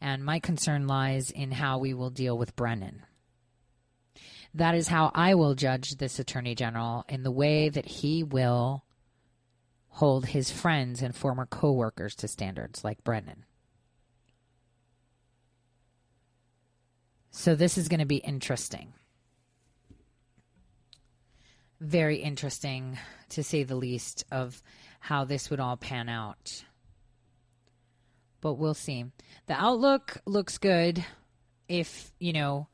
And my concern lies in how we will deal with Brennan. That is how I will judge this Attorney General in the way that he will hold his friends and former co workers to standards like Brennan. So this is going to be interesting very interesting, to say the least, of how this would all pan out. But we'll see. The outlook looks good if, you know,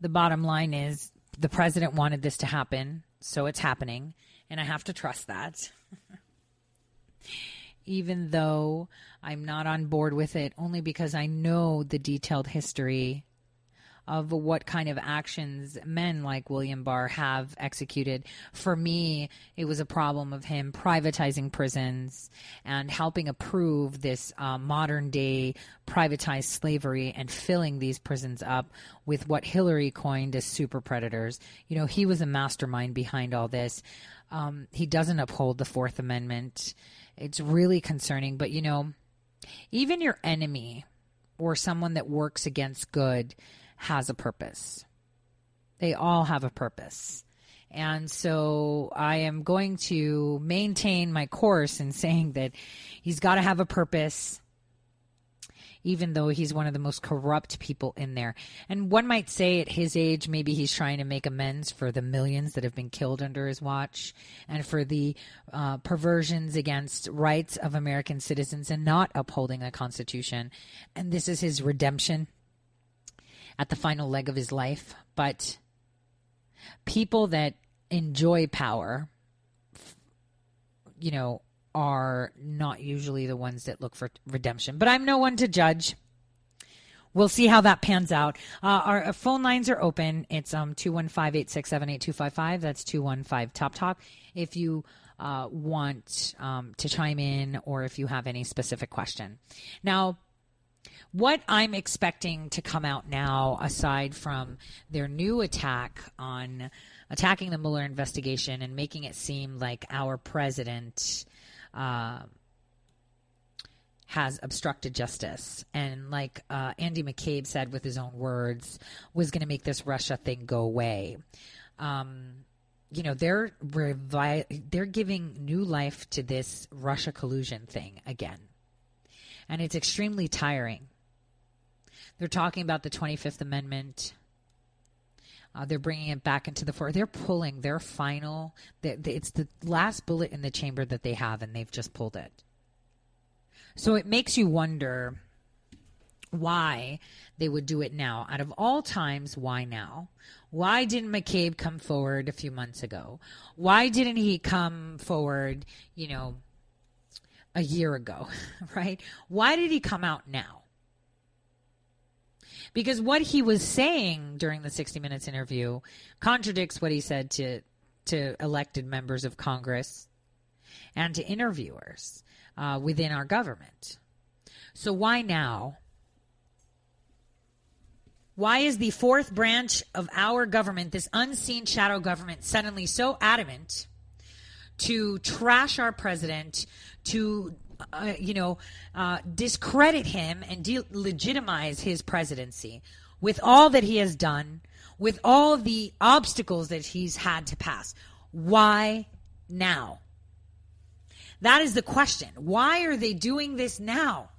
the bottom line is the president wanted this to happen, so it's happening, and I have to trust that. <laughs> Even though I'm not on board with it, only because I know the detailed history of what kind of actions men like William Barr have executed. For me, it was a problem of him privatizing prisons and helping approve this uh, modern day privatized slavery and filling these prisons up with what Hillary coined as super predators. You know, he was a mastermind behind all this. Um, he doesn't uphold the Fourth Amendment. It's really concerning. But, you know, even your enemy or someone that works against good has a purpose. They all have a purpose. And so I am going to maintain my course in saying that he's got to have a purpose, even though he's one of the most corrupt people in there. And one might say at his age, maybe he's trying to make amends for the millions that have been killed under his watch and for the uh, perversions against rights of American citizens and not upholding the Constitution. And this is his redemption at the final leg of his life. But people that enjoy power, you know, are not usually the ones that look for redemption. But I'm no one to judge. We'll see how that pans out. Uh, our, phone lines are open. It's um 215-867-8255. That's 215 Top Talk. If you uh, want um, to chime in or if you have any specific question. Now, what I'm expecting to come out now, aside from their new attack on attacking the Mueller investigation and making it seem like our president uh, has obstructed justice, and like uh, Andy McCabe said with his own words, was going to make this Russia thing go away. Um, you know they're revi- they're giving new life to this Russia collusion thing again, and it's extremely tiring They're talking about the 25th Amendment. Uh, they're bringing it back into the fore. They're pulling their final. It's the last bullet in the chamber that they have, and they've just pulled it. So it makes you wonder why they would do it now. Out of all times, why now? Why didn't McCabe come forward a few months ago? Why didn't he come forward, you know, a year ago, <laughs> right? Why did he come out now? Because what he was saying during the 60 Minutes interview contradicts what he said to to elected members of Congress and to interviewers uh, within our government. So why now? Why is the fourth branch of our government, this unseen shadow government, suddenly so adamant to trash our president, to uh, you know, uh, discredit him and delegitimize his presidency with all that he has done, with all the obstacles that he's had to pass. Why now? That is the question. Why are they doing this now?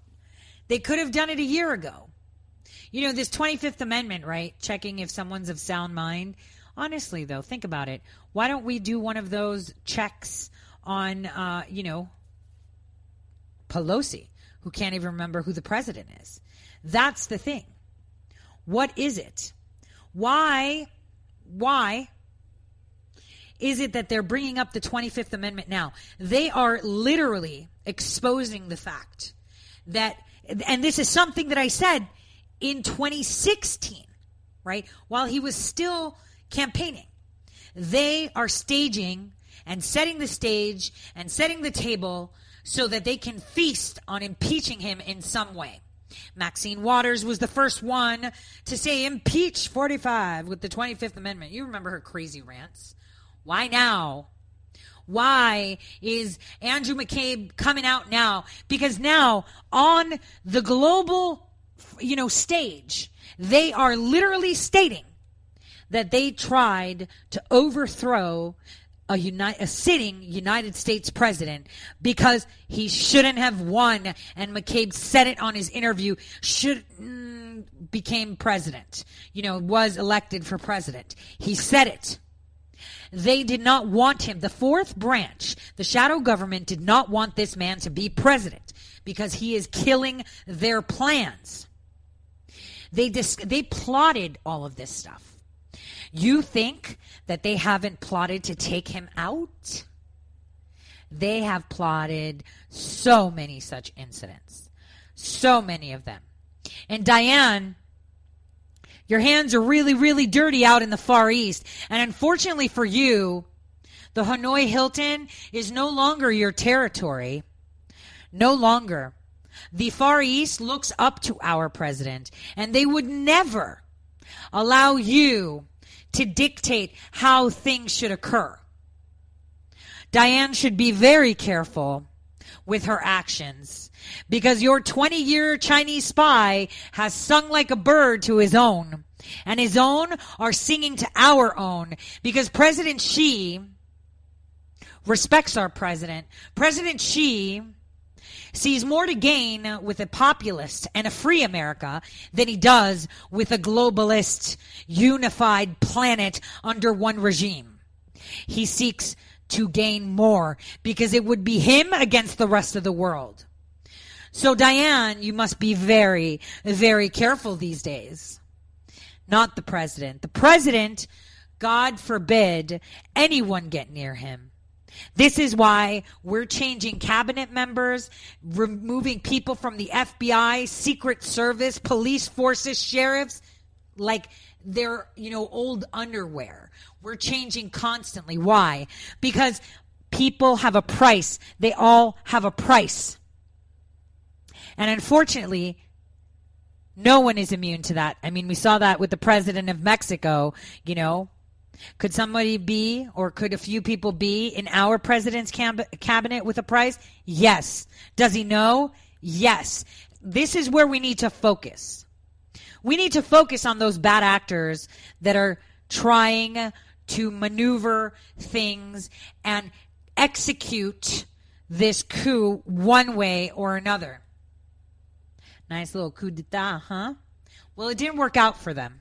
They could have done it a year ago. You know, this 25th Amendment, right? Checking if someone's of sound mind. Honestly, though, think about it. Why don't we do one of those checks on, uh, you know, Pelosi, who can't even remember who the president is. That's the thing. What is it? Why, why is it that they're bringing up the 25th Amendment now? They are literally exposing the fact that, and this is something that I said in 2016, right? While he was still campaigning, they are staging and setting the stage and setting the table so that they can feast on impeaching him in some way. Maxine Waters was the first one to say impeach 45 with the 25th Amendment. You remember her crazy rants. Why now? Why is Andrew McCabe coming out now? Because now on the global, you know, stage, they are literally stating that they tried to overthrow a, uni- a sitting United States president because he shouldn't have won. And McCabe said it on his interview. Should mm, became president. You know, was elected for president. He said it. They did not want him. The fourth branch, the shadow government, did not want this man to be president because he is killing their plans. They dis- they plotted all of this stuff. You think that they haven't plotted to take him out? They have plotted so many such incidents. So many of them. And Dianne, your hands are really, really dirty out in the Far East. And unfortunately for you, the Hanoi Hilton is no longer your territory. No longer. The Far East looks up to our president, and they would never allow you to dictate how things should occur. Dianne should be very careful with her actions because your 20 year Chinese spy has sung like a bird to his own and his own are singing to our own because President Xi respects our president. President Xi sees more to gain with a populist and a free America than he does with a globalist, unified planet under one regime. He seeks to gain more because it would be him against the rest of the world. So, Dianne, you must be very, very careful these days. Not the president. The president, God forbid anyone get near him. This is why we're changing cabinet members, removing people from the FBI, Secret Service, police forces, sheriffs, like they're, you know, old underwear. We're changing constantly. Why? Because people have a price. They all have a price. And unfortunately, no one is immune to that. I mean, we saw that with the president of Mexico, you know, could somebody be, or could a few people be in our president's cab- cabinet with a price? Yes. Does he know? Yes. This is where we need to focus. We need to focus on those bad actors that are trying to maneuver things and execute this coup one way or another. Nice little coup d'etat, huh? Well, it didn't work out for them.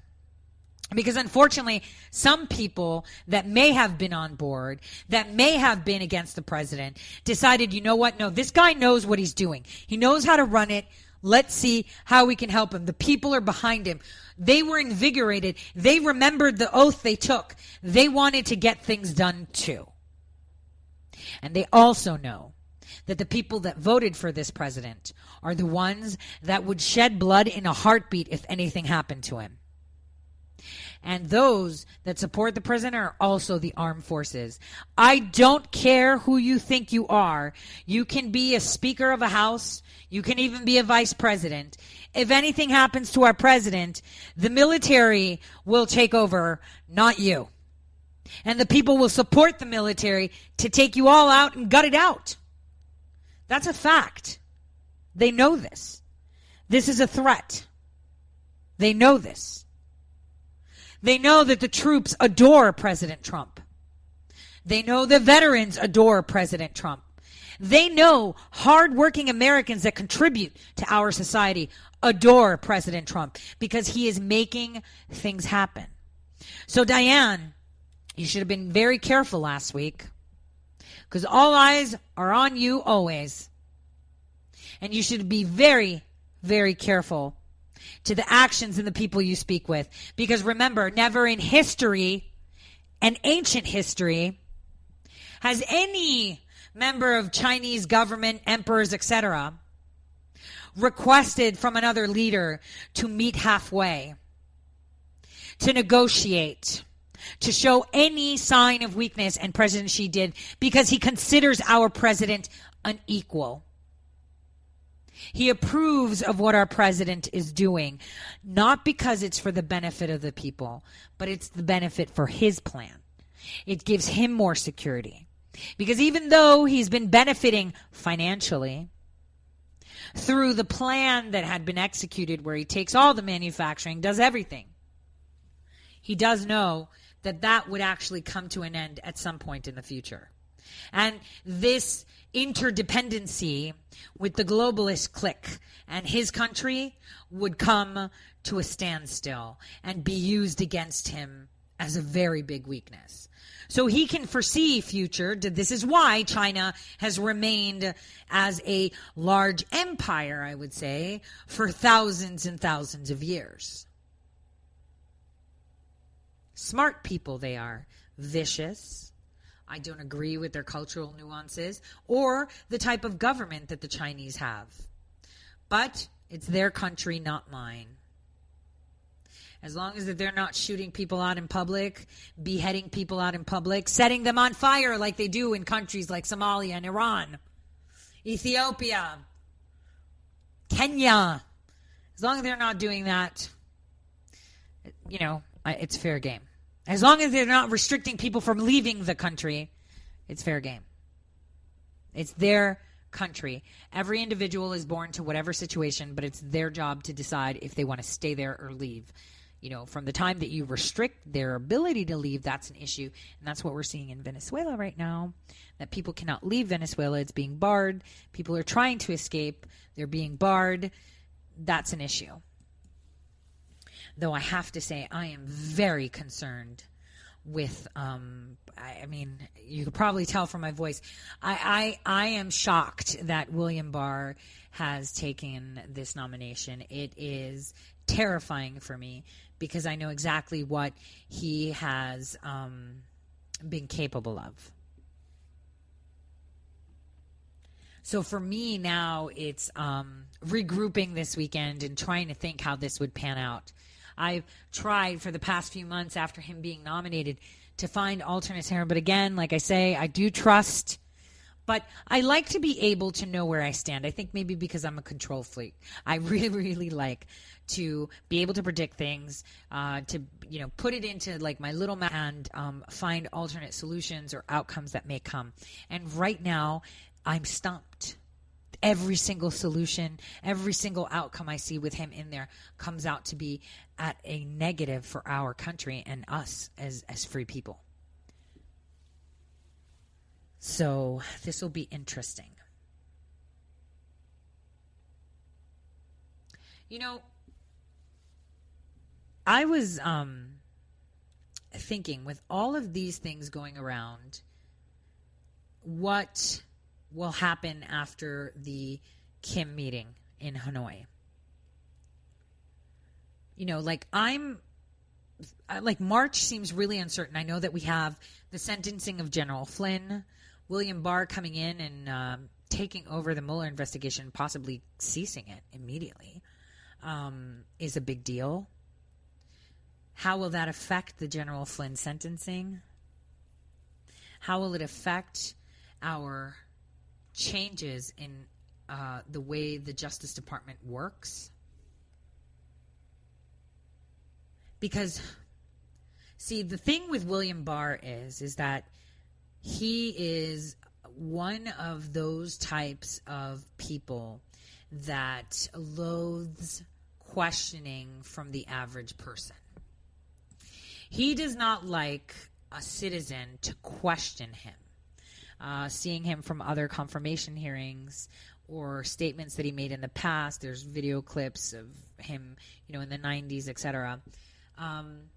Because unfortunately, some people that may have been on board, that may have been against the president, decided, you know what? No, this guy knows what he's doing. He knows how to run it. Let's see how we can help him. The people are behind him. They were invigorated. They remembered the oath they took. They wanted to get things done too. And they also know that the people that voted for this president are the ones that would shed blood in a heartbeat if anything happened to him. And those that support the president are also the armed forces. I don't care who you think you are. You can be a speaker of a house. You can even be a vice president. If anything happens to our president, the military will take over, not you. And the people will support the military to take you all out and gut it out. That's a fact. They know this. This is a threat. They know this. They know that the troops adore President Trump. They know the veterans adore President Trump. They know hardworking Americans that contribute to our society adore President Trump because he is making things happen. So, Dianne, you should have been very careful last week because all eyes are on you always. And you should be very, very careful to the actions and the people you speak with. Because remember, never in history, and ancient history, has any member of Chinese government, emperors, etc., requested from another leader to meet halfway, to negotiate, to show any sign of weakness, and President Xi did because he considers our president an equal. He approves of what our president is doing, not because it's for the benefit of the people, but it's the benefit for his plan. It gives him more security. Because even though he's been benefiting financially through the plan that had been executed, where he takes all the manufacturing, does everything, he does know that that would actually come to an end at some point in the future. And this interdependency with the globalist clique and his country would come to a standstill and be used against him as a very big weakness. So he can foresee future. This is why China has remained as a large empire, I would say, for thousands and thousands of years. Smart people they are, vicious, I don't agree with their cultural nuances or the type of government that the Chinese have. But it's their country, not mine. As long as they're not shooting people out in public, beheading people out in public, setting them on fire like they do in countries like Somalia and Iran, Ethiopia, Kenya. As long as they're not doing that, you know, it's fair game. As long as they're not restricting people from leaving the country, it's fair game. It's their country. Every individual is born to whatever situation, but it's their job to decide if they want to stay there or leave. You know, from the time that you restrict their ability to leave, that's an issue. And that's what we're seeing in Venezuela right now that people cannot leave Venezuela. It's being barred. People are trying to escape, they're being barred. That's an issue. Though I have to say, I am very concerned with um I, I, mean you could probably tell from my voice. I, I I am shocked that William Barr has taken this nomination. It is terrifying for me because I know exactly what he has um, been capable of. So for me now it's um, regrouping this weekend and trying to think how this would pan out I've tried for the past few months after him being nominated to find alternates here. But again, like I say, I do trust. But I like to be able to know where I stand. I think maybe because I'm a control freak. I <laughs> really, really like to be able to predict things, uh, to you know put it into like my little map and um, find alternate solutions or outcomes that may come. And right now, I'm stumped every single solution, every single outcome I see with him in there comes out to be at a negative for our country and us as, as free people. So this will be interesting. You know, I was um, thinking with all of these things going around, what will happen after the Kim meeting in Hanoi? You know, like I'm like March seems really uncertain. I know that we have the sentencing of General Flynn, William Barr coming in and um, taking over the Mueller investigation, possibly ceasing it immediately, um, is a big deal. How will that affect the General Flynn sentencing? How will it affect our changes in uh, the way the Justice Department works? Because, see, the thing with William Barr is, is that he is one of those types of people that loathes questioning from the average person. He does not like a citizen to question him. Uh, seeing him from other confirmation hearings or statements that he made in the past, there's video clips of him, you know, in the 90s, etc. Um,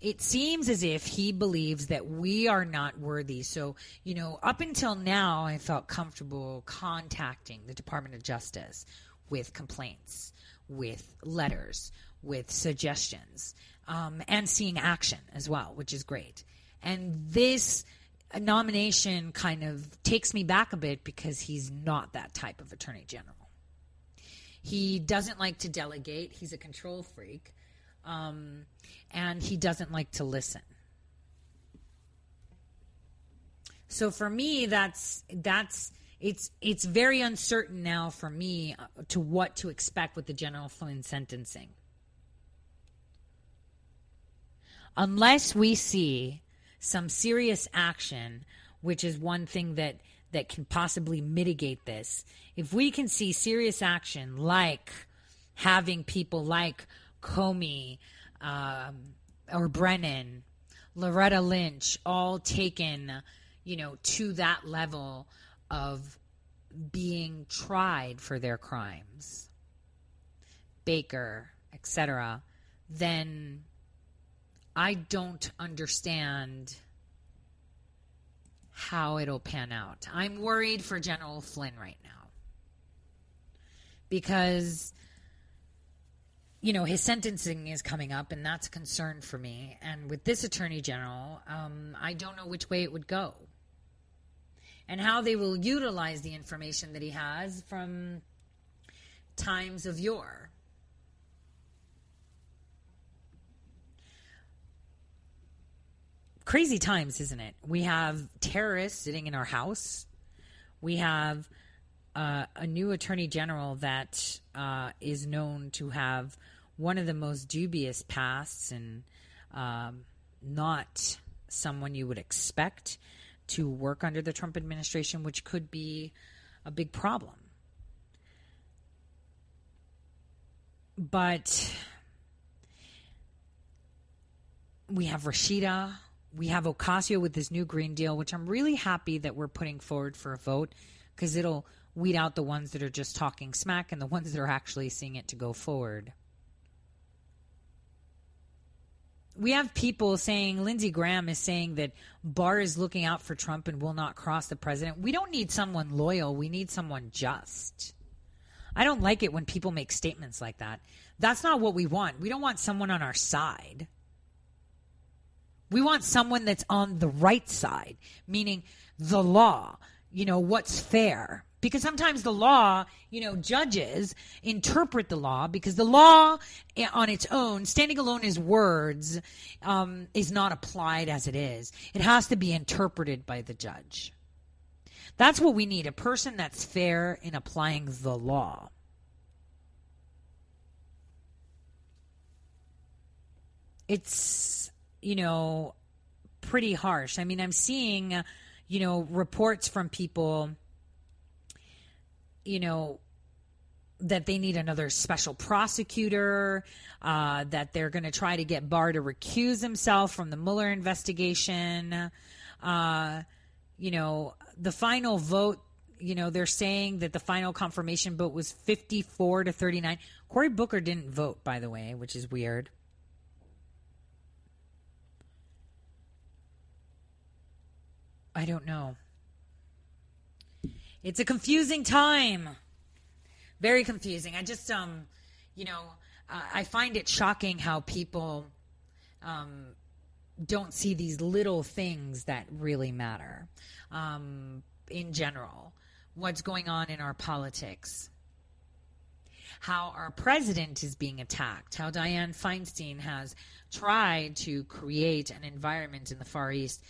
it seems as if he believes that we are not worthy. So, you know, up until now, I felt comfortable contacting the Department of Justice with complaints, with letters, with suggestions, um, and seeing action as well, which is great. And this nomination kind of takes me back a bit because he's not that type of attorney general. He doesn't like to delegate, he's a control freak um, and he doesn't like to listen. So for me, that's that's it's it's very uncertain now for me uh, to what to expect with the General Flynn sentencing. Unless we see some serious action, which is one thing that that can possibly mitigate this. If we can see serious action like having people like Comey, um, or Brennan, Loretta Lynch, all taken, you know, to that level of being tried for their crimes, Baker, etc., then I don't understand how it'll pan out. I'm worried for General Flynn right now because you know, his sentencing is coming up, and that's a concern for me. And with this attorney general, um, I don't know which way it would go and how they will utilize the information that he has from times of yore. Crazy times, isn't it? We have terrorists sitting in our house. We have uh, a new attorney general that uh, is known to have one of the most dubious pasts and um, not someone you would expect to work under the Trump administration, which could be a big problem. But we have Rashida. We have Ocasio with this new Green Deal, which I'm really happy that we're putting forward for a vote because it'll weed out the ones that are just talking smack and the <laughs> ones that are actually seeing it to go forward. We have people saying, Lindsey Graham is saying that Barr is looking out for Trump and will not cross the president. We don't need someone loyal. We need someone just. I don't like it when people make statements like that. That's not what we want. We don't want someone on our side. We want someone that's on the right side, meaning the law, you know, what's fair because sometimes the law, you know, judges interpret the law because the law eh, on its own, standing alone as words, um, is not applied as it is. It has to be interpreted by the judge. That's what we need a person that's fair in applying the law. It's, you know, pretty harsh. I mean, I'm seeing, you know, reports from people you know, that they need another special prosecutor, uh, that they're going to try to get Barr to recuse himself from the Mueller investigation. Uh, you know, the final vote, you know, they're saying that the final confirmation vote was 54 to 39. Cory Booker didn't vote, by the way, which is weird. I don't know. It's a confusing time. Very confusing. I just, um, you know, uh, I find it shocking how people um, don't see these little things that really matter um, in general. What's going on in our politics? How our president is being attacked? How Dianne Feinstein has tried to create an environment in the Far East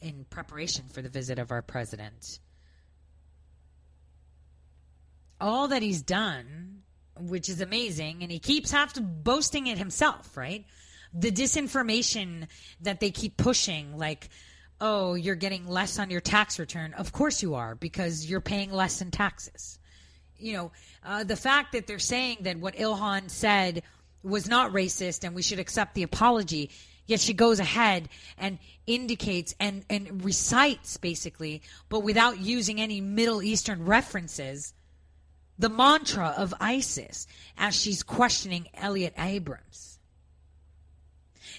in preparation for the visit of our president? All that he's done, which is amazing, and he keeps to boasting it himself, right? the disinformation that they keep pushing, like, oh, you're getting less on your tax return. Of course you are, because you're paying less in taxes. You know, uh, the fact that they're saying that what Ilhan said was not racist and we should accept the apology, yet she goes ahead and indicates and, and recites, basically, but without using any Middle Eastern references, the mantra of ISIS as she's questioning Elliott Abrams.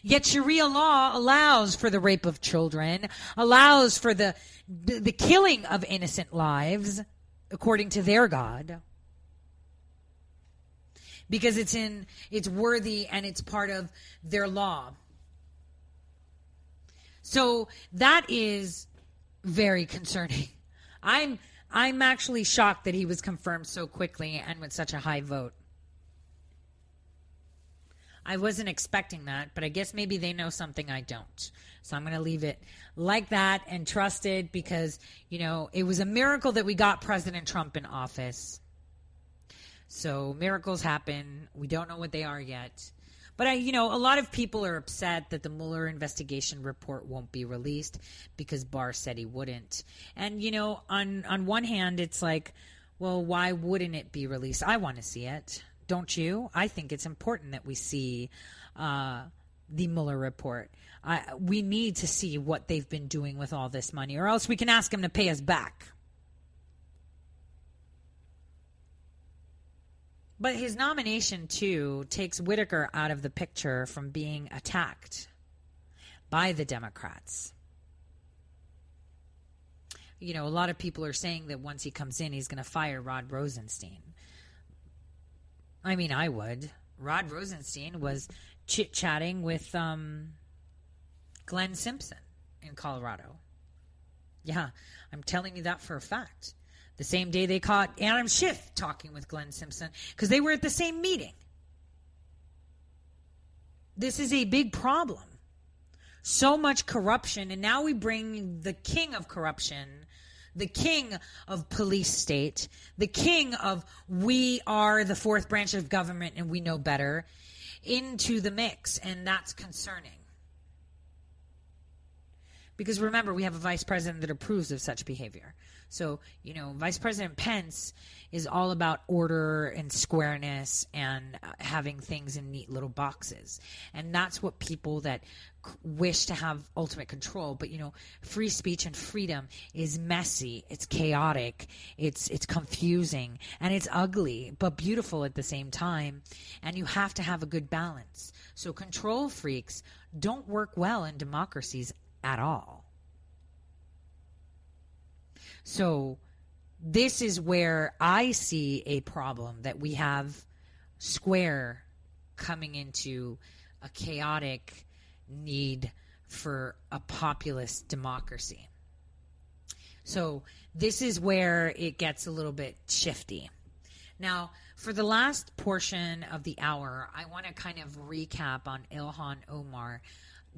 Yet Sharia law allows for the rape of children, allows for the, the, killing of innocent lives, according to their God. Because it's in it's worthy and it's part of their law. So that is very concerning. <laughs> I'm I'm actually shocked that he was confirmed so quickly and with such a high vote. I wasn't expecting that, but I guess maybe they know something I don't. So I'm going to leave it like that and trust it because, you know, it was a miracle that we got President Trump in office. So miracles happen. We don't know what they are yet. But I, you know, a lot of people are upset that the Mueller investigation report won't be released because Barr said he wouldn't. And you know, on on one hand, it's like, well, why wouldn't it be released? I want to see it don't you? I think it's important that we see uh, the Mueller report. I, we need to see what they've been doing with all this money, or else we can ask them to pay us back. But his nomination, too, takes Whitaker out of the picture from being attacked by the Democrats. You know, a lot of people are saying that once he comes in, he's going to fire Rod Rosenstein. I mean, I would. Rod Rosenstein was chit chatting with um, Glenn Simpson in Colorado. Yeah, I'm telling you that for a fact. The same day they caught Adam Schiff talking with Glenn Simpson because they were at the same meeting. This is a big problem. So much corruption, and now we bring the king of corruption the king of police state, the king of we are the fourth branch of government and we know better, into the mix. And that's concerning. Because remember, we have a vice president that approves of such behavior. So, you know, Vice President Pence is all about order and squareness and uh, having things in neat little boxes. And that's what people that wish to have ultimate control but you know free speech and freedom is messy it's chaotic it's it's confusing and it's ugly but beautiful at the same time and you have to have a good balance so control freaks don't work well in democracies at all so this is where I see a problem that we have Square coming into a chaotic need for a populist democracy. So this is where it gets a little bit shifty. Now, for the last portion of the hour, I want to kind of recap on Ilhan Omar,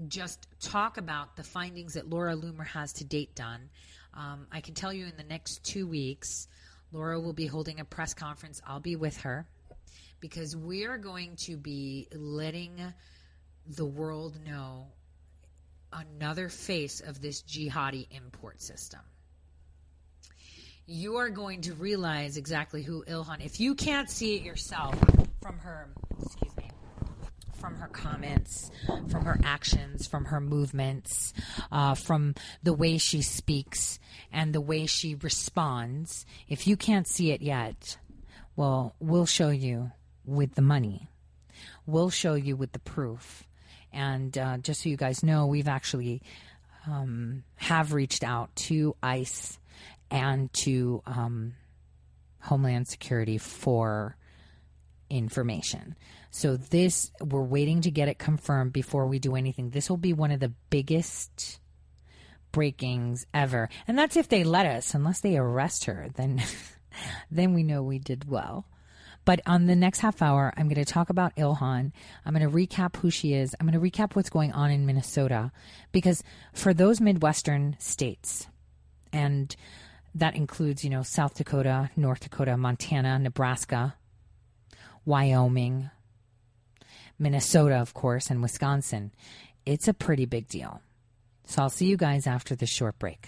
just talk about the findings that Laura Loomer has to date done. Um, I can tell you in the next two weeks, Laura will be holding a press conference. I'll be with her because we are going to be letting the world know another face of this jihadi import system. You are going to realize exactly who Ilhan. If you can't see it yourself from her, excuse me, from her comments, from her actions, from her movements, uh, from the way she speaks and the way she responds. If you can't see it yet, well, we'll show you with the money. We'll show you with the proof. And uh, just so you guys know, we've actually um, have reached out to ICE and to um, Homeland Security for information. So this we're waiting to get it confirmed before we do anything. This will be one of the biggest breakings ever. And that's if they let us, unless they arrest her, then <laughs> then we know we did well. But on the next half hour, I'm going to talk about Ilhan. I'm going to recap who she is. I'm going to recap what's going on in Minnesota because for those Midwestern states, and that includes, you know, South Dakota, North Dakota, Montana, Nebraska, Wyoming, Minnesota, of course, and Wisconsin, it's a pretty big deal. So I'll see you guys after the short break.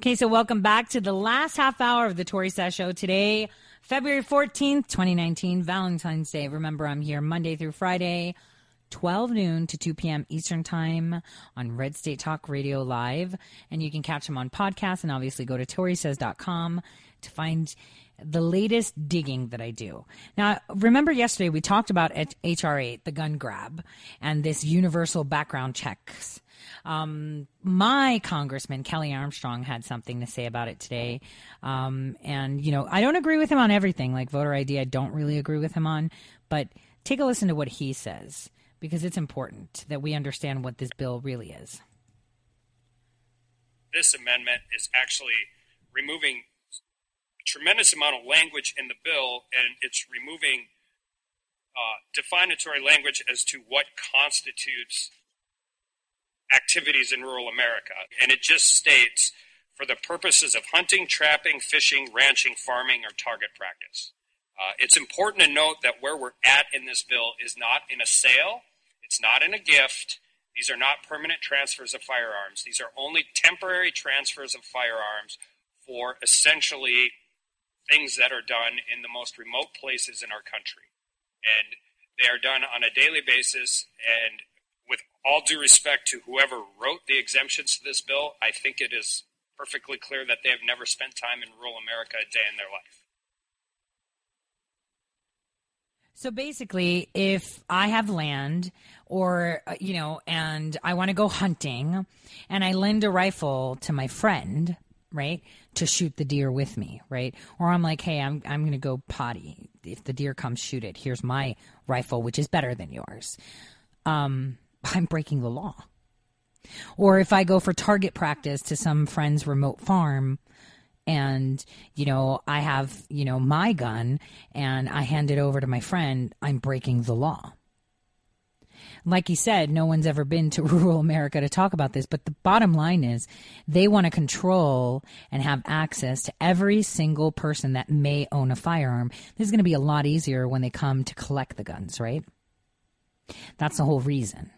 Okay, so welcome back to the last half hour of the Tori Sash Show today, February 14th, 2019, Valentine's Day. Remember, I'm here Monday through Friday, 12 noon to 2 p.m. Eastern Time on Red State Talk Radio Live. And you can catch them on podcast and obviously go to ToriSays.com to find the latest digging that I do. Now, remember yesterday we talked about HR 8, the gun grab, and this universal background checks. Um, my congressman, Kelly Armstrong, had something to say about it today. Um, and, you know, I don't agree with him on everything, like voter ID, I don't really agree with him on, but take a listen to what he says because it's important that we understand what this bill really is. this amendment is actually removing a tremendous amount of language in the bill, and it's removing uh, definitory language as to what constitutes activities in rural America. And it just states for the purposes of hunting, trapping, fishing, ranching, farming, or target practice. Uh, it's important to note that where we're at in this bill is not in a sale, it's not in a gift. These are not permanent transfers of firearms. These are only temporary transfers of firearms for essentially things that are done in the most remote places in our country. And they are done on a daily basis. And with all due respect to whoever wrote the exemptions to this bill, I think it is perfectly clear that they have never spent time in rural America a day in their life. So basically, if I have land or, uh, you know, and I want to go hunting and I lend a rifle to my friend, right, to shoot the deer with me, right? Or I'm like, hey, I'm, I'm going to go potty. If the deer comes, shoot it. Here's my rifle, which is better than yours. Um, <laughs> I'm breaking the law. Or if I go for target practice to some friend's remote farm, and you know i have you know my gun and i hand it over to my friend i'm breaking the law. Like he said no one's ever been to <laughs> rural america to talk about this but the bottom line is they want to control and have access to every single person that may own a firearm. This is going to be a lot easier when they come to collect the guns right? That's the whole reason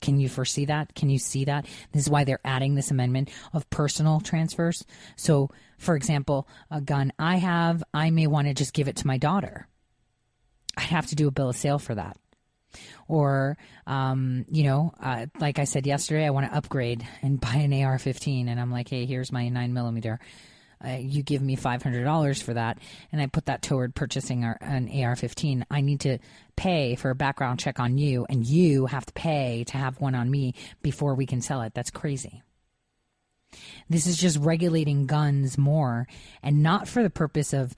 can you foresee that? Can you see that? This is why they're adding this amendment of personal transfers. So, for example, a gun I have, I may want to just give it to my daughter. I'd have to do a bill of sale for that. Or, um, you know, uh, like I said yesterday, I want to upgrade and buy an AR 15. And I'm like, hey, here's my 9 millimeter uh, you give me $500 for that and I put that toward purchasing our, an AR 15, I need to pay for a background check on you and you have to pay to have one on me before we can sell it. That's crazy. This is just regulating guns more and not for the purpose of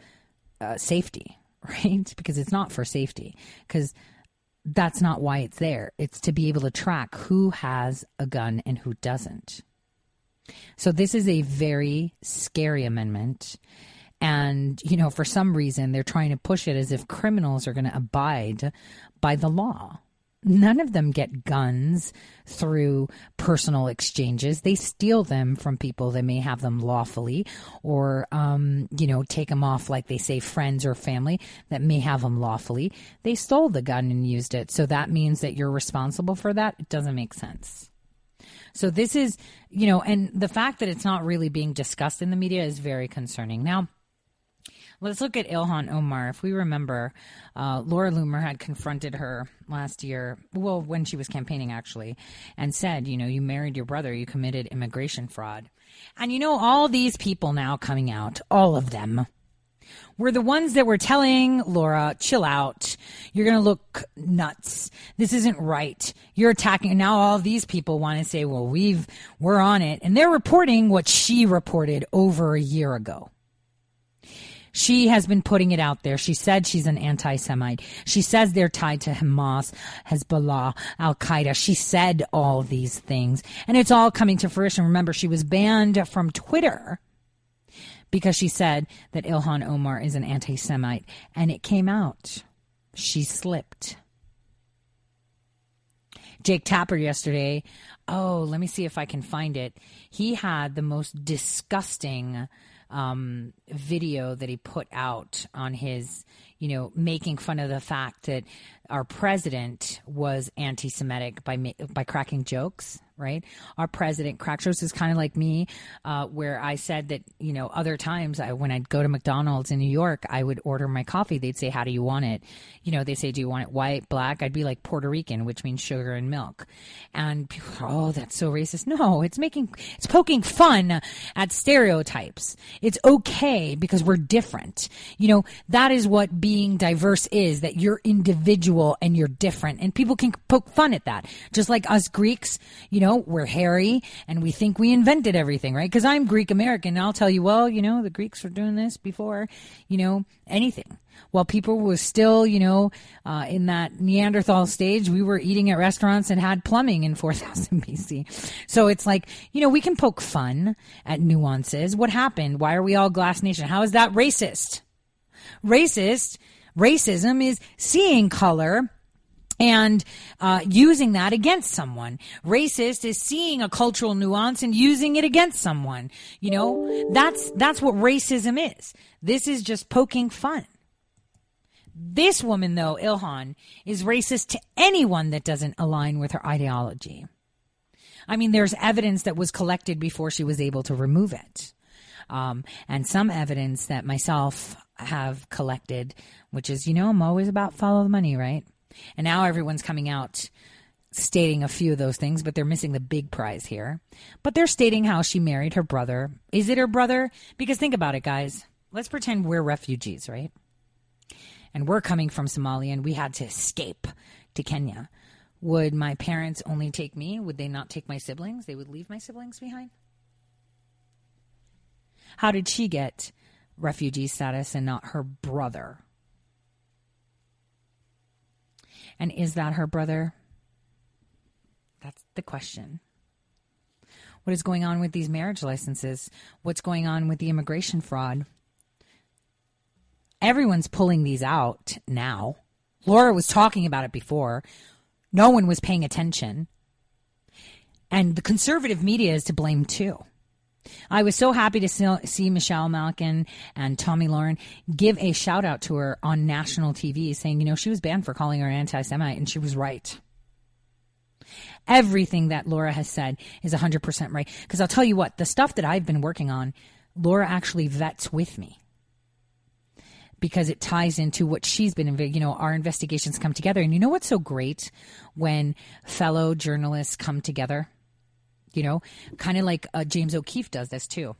uh, safety, <laughs> right? Because it's not for safety. Because that's not why it's there. It's to be able to track who has a gun and who doesn't. So this is a very scary amendment. And, you know, for some reason, they're trying to push it as if criminals are going to abide by the law. None of them get guns through personal exchanges. They steal them from people that may have them lawfully or, um, you know, take them off, like they say, friends or family that may have them lawfully. They stole the gun and used it. So that means that you're responsible for that. It doesn't make sense. So this is, you know, and the fact that it's not really being discussed in the media is very concerning. Now, Let's look at Ilhan Omar. If we remember, uh, Laura Loomer had confronted her last year, well, when she was campaigning actually, and said, you know, you married your brother, you committed immigration fraud. And you know, all these people now coming out, all of them, were the ones that were telling Laura, chill out. You're going to look nuts. This isn't right. You're attacking. And now all these people want to say, well, we've, we're on it. And they're reporting what she reported over a year ago. She has been putting it out there. She said she's an anti Semite. She says they're tied to Hamas, Hezbollah, Al Qaeda. She said all these things. And it's all coming to fruition. Remember, she was banned from Twitter because she said that Ilhan Omar is an anti Semite. And it came out. She slipped. Jake Tapper yesterday. Oh, let me see if I can find it. He had the most disgusting um, video that he put out on his, you know, making fun of the fact that our president was anti-Semitic by by cracking jokes right? Our president, Crackshos, is kind of like me, uh, where I said that, you know, other times I, when I'd go to McDonald's in New York, I would order my coffee. They'd say, How do you want it? You know, they say, Do you want it white, black? I'd be like Puerto Rican, which means sugar and milk. And people, oh, that's so racist. No, it's making, it's poking fun at stereotypes. It's okay because we're different. You know, that is what being diverse is that you're individual and you're different and people can poke fun at that just like us greeks you know we're hairy and we think we invented everything right because i'm greek american and i'll tell you well you know the greeks were doing this before you know anything while people were still, you know, uh, in that Neanderthal stage, we were eating at restaurants and had plumbing in <laughs> 4000 BC. So it's like, you know, we can poke fun at nuances. What happened? Why are we all glass nation? How is that racist? Racist, racism is seeing color and uh, using that against someone. Racist is seeing a cultural nuance and using it against someone. You know, that's that's what racism is. This is just poking fun. This woman, though, Ilhan, is racist to anyone that doesn't align with her ideology. I mean, there's evidence that was collected before she was able to remove it. Um, and some evidence that myself have collected, which is, you know, I'm always about follow the money, right? And now everyone's coming out stating a few of those things, but they're missing the big prize here. But they're stating how she married her brother. Is it her brother? Because think about it, guys. Let's pretend we're refugees, right? and we're coming from Somalia and we had to escape to Kenya. Would my parents only take me? Would they not take my siblings? They would leave my siblings behind? How did she get refugee status and not her brother? And is that her brother? That's the question. What is going on with these marriage licenses? What's going on with the immigration fraud? everyone's pulling these out now. Laura was talking about it before. No one was paying attention. And the conservative media is to blame too. I was so happy to see Michelle Malkin and Tomi Lahren give a shout out to her on national TV saying, you know, she was banned for calling her anti Semite, and she was right. Everything that Laura has said is 100% right. Because I'll tell you what, the stuff that I've been working on, Laura actually vets with me because it ties into what she's been, you know, our investigations come together. And you know what's so great when fellow journalists come together? You know, kind of like uh, James O'Keefe does this too.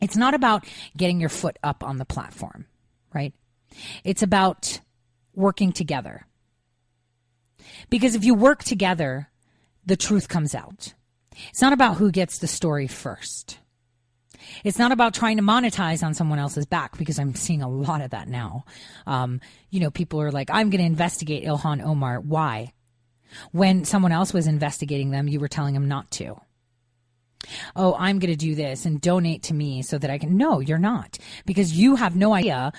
It's not about getting your foot up on the platform, right? It's about working together. Because if you work together, the truth comes out. It's not about who gets the story first. It's not about trying to monetize on someone else's back because I'm seeing a lot of that now. Um, you know, people are like, I'm going to investigate Ilhan Omar. Why? When someone else was investigating them, you were telling them not to. Oh, I'm going to do this and donate to me so that I can. No, you're not because you have no idea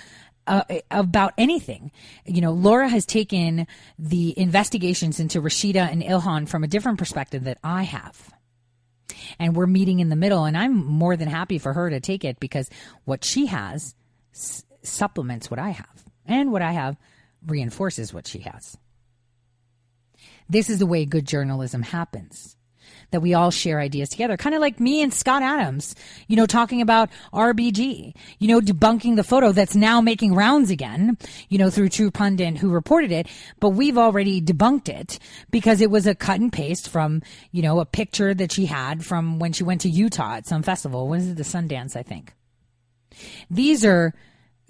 uh, about anything. You know, Laura has taken the investigations into Rashida and Ilhan from a different perspective that I have and we're meeting in the middle. And I'm more than happy for her to take it because what she has s- supplements what I have, and what I have reinforces what she has. This is the way good journalism happens that we all share ideas together. Kind of like me and Scott Adams, you know, talking about RBG, you know, debunking the photo that's now making rounds again, you know, through True Pundit who reported it. But we've already debunked it because it was a cut and paste from, you know, a picture that she had from when she went to Utah at some festival. When is it? The Sundance, I think. These are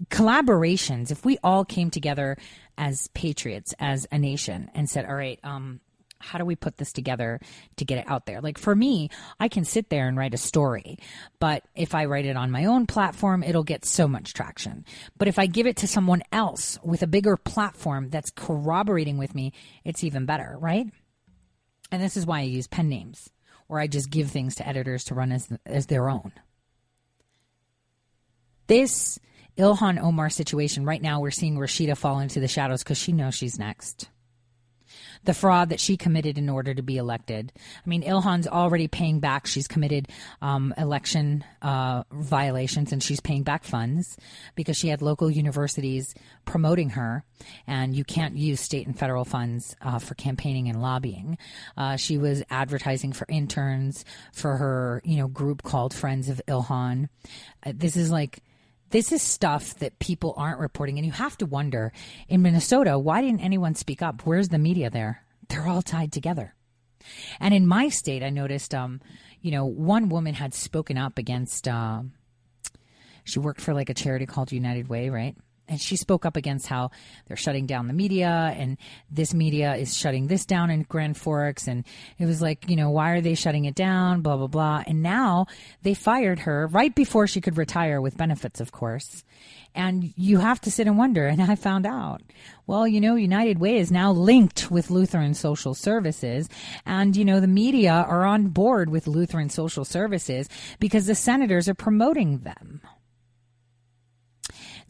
collaborations. If we all came together as patriots, as a nation, and said, all right, um, how do we put this together to get it out there? Like for me, I can sit there and write a story, but if I write it on my own platform, it'll get so much traction. But if I give it to someone else with a bigger platform that's corroborating with me, it's even better, right? And this is why I use pen names or I just give things to editors to run as, as their own. This Ilhan Omar situation right now, we're seeing Rashida fall into the shadows because she knows she's next the fraud that she committed in order to be elected. I mean, Ilhan's already paying back. She's committed um, election uh, violations and she's paying back funds because she had local universities promoting her, and you can't use state and federal funds uh, for campaigning and lobbying. Uh, she was advertising for interns for her, you know, group called Friends of Ilhan. Uh, this is like this is stuff that people aren't reporting. And you have to wonder in Minnesota, why didn't anyone speak up? Where's the media there? They're all tied together. And in my state, I noticed, um, you know, one woman had spoken up against, uh, she worked for like a charity called United Way, right? And she spoke up against how they're shutting down the media and this media is shutting this down in Grand Forks. And it was like, you know, why are they shutting it down? Blah, blah, blah. And now they fired her right before she could retire with benefits, of course. And you have to sit and wonder. And I found out, well, you know, United Way is now linked with Lutheran Social Services. And, you know, the media are on board with Lutheran Social Services because the senators are promoting them.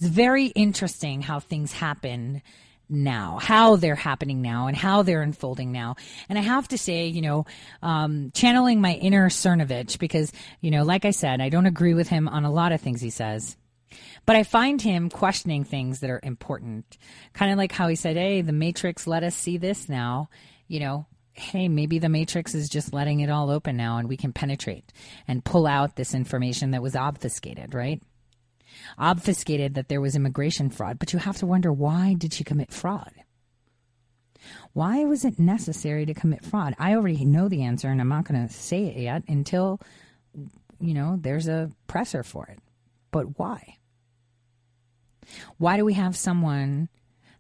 It's very interesting how things happen now, how they're happening now, and how they're unfolding now. And I have to say, you know, um, channeling my inner Cernovich, because, you know, like I said, I don't agree with him on a lot of things he says. But I find him questioning things that are important. Kind of like how he said, hey, the Matrix let us see this now. You know, hey, maybe the Matrix is just letting it all open now and we can penetrate and pull out this information that was obfuscated, right? Obfuscated that there was immigration fraud, but you have to wonder why did she commit fraud? Why was it necessary to commit fraud? I already know the answer and I'm not going to say it yet until you know there's a presser for it. But why? Why do we have someone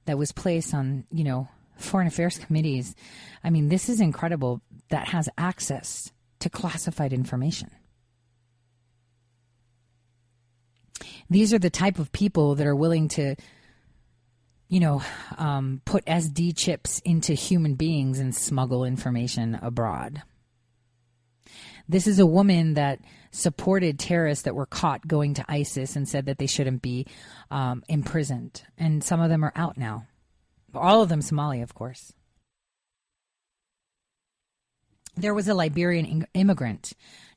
that was placed on, you know, foreign affairs committees? I mean, this is incredible that has access to classified information. These are the type of people that are willing to you know um, put sd chips into human beings and smuggle information abroad. This is a woman that supported terrorists that were caught going to isis and said that they shouldn't be um, imprisoned. And some of them are out now. All of them somali of course. There was a liberian immigrant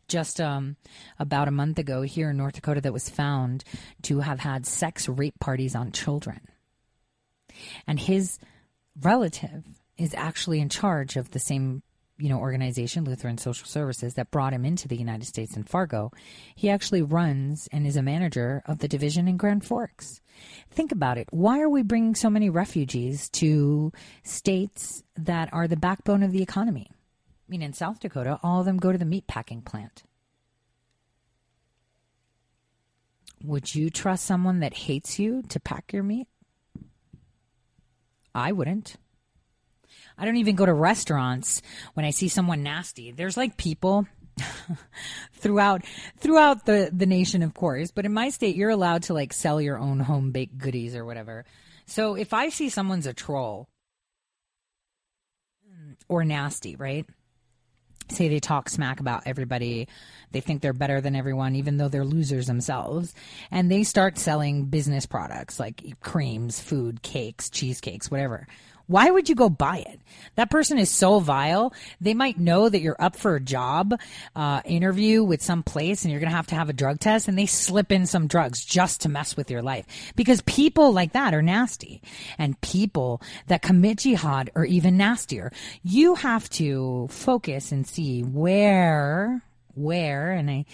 just um, about a month ago here in North Dakota that was found to have had sex rape parties on children. And his relative is actually in charge of the same you know organization Lutheran Social Services that brought him into the United States in Fargo. He actually runs and is a manager of the division in Grand Forks. Think about it. Why are we bringing so many refugees to states that are the backbone of the economy? I mean, in South Dakota, all of them go to the meat packing plant. Would you trust someone that hates you to pack your meat? I wouldn't. I don't even go to restaurants when I see someone nasty. There's like people <laughs> throughout throughout the the nation of course, but in my state you're allowed to like sell your own home baked goodies or whatever. So if I see someone's a troll or nasty, right? Say they talk smack about everybody. They think they're better than everyone, even though they're losers themselves. And they start selling business products like creams, food, cakes, cheesecakes, whatever. Why would you go buy it? That person is so vile. They might know that you're up for a job uh, interview with some place and you're going to have to have a drug test and they slip in some drugs just to mess with your life. Because people like that are nasty. And people that commit jihad are even nastier. You have to focus and see where, where, and I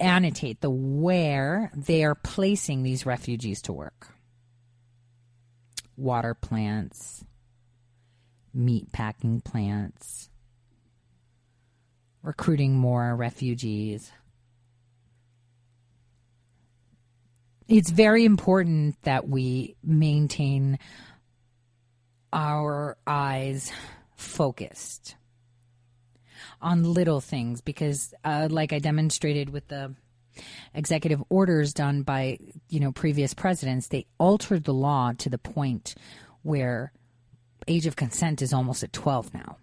annotate the where they are placing these refugees to work water plants, meat packing plants, recruiting more refugees. It's very important that we maintain our eyes focused on little things because, uh, like I demonstrated with the executive orders done by you know previous presidents, they altered the law to the point where age of consent is almost at 12 now.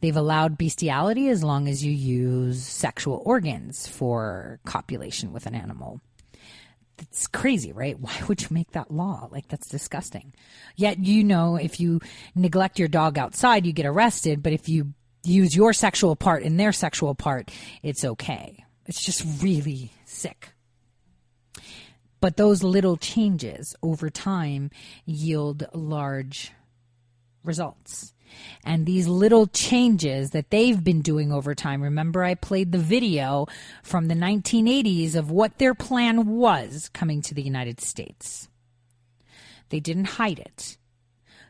They've allowed bestiality as long as you use sexual organs for copulation with an animal. It's crazy, right? <laughs> Why would you make that law? Like, that's disgusting. Yet, you know, if you neglect your dog outside, you get arrested, but if you use your sexual part in their sexual part, it's okay. It's just really sick. But those little changes over time yield large results. And these little changes that they've been doing over time, remember I played the video from the 1980s of what their plan was coming to the United States. They didn't hide it.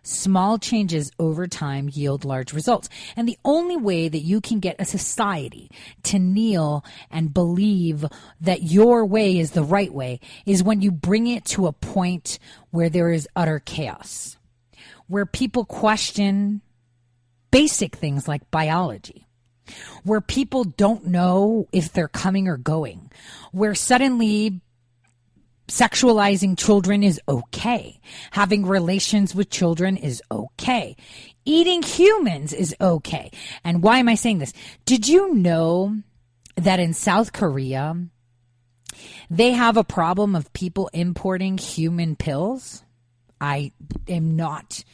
Small changes over time yield large results. And the only way that you can get a society to kneel and believe that your way is the right way is when you bring it to a point where there is utter chaos, where people question basic things like biology where people don't know if they're coming or going, where suddenly sexualizing children is okay. Having relations with children is okay. Eating humans is okay. And why am I saying this? Did you know that in South Korea, they have a problem of people importing human pills? I am not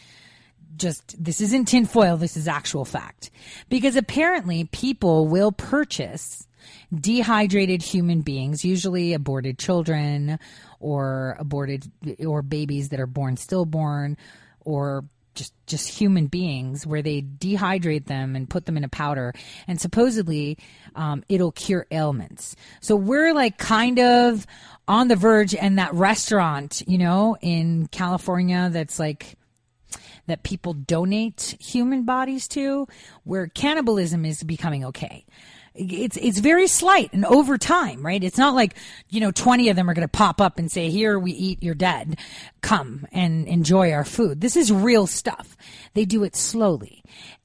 just, this isn't tinfoil, this is actual fact. Because apparently people will purchase dehydrated human beings, usually aborted children or aborted or babies that are born stillborn or just just human beings where they dehydrate them and put them in a powder. And supposedly um, it'll cure ailments. So we're like kind of on the verge and that restaurant you know in california that's like that people donate human bodies to where cannibalism is becoming okay it's it's very slight and over time, right? It's not like you know twenty of them are going to pop up and say, "Here we eat your dead, come and enjoy our food." This is real stuff. They do it slowly,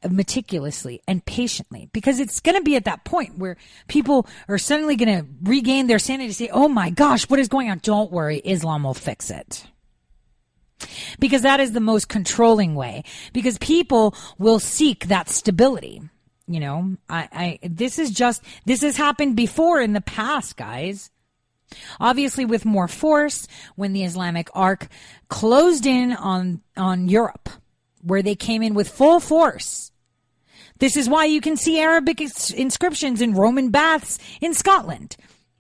meticulously, and patiently because it's going to be at that point where people are suddenly going to regain their sanity say, "Oh my gosh, what is going on?" Don't worry, Islam will fix it because that is the most controlling way because people will seek that stability you know, I, I, this is just, this has happened before in the past, guys. Obviously, with more force, when the Islamic arc closed in on, on Europe, where they came in with full force. This is why you can see Arabic inscriptions in Roman baths in Scotland.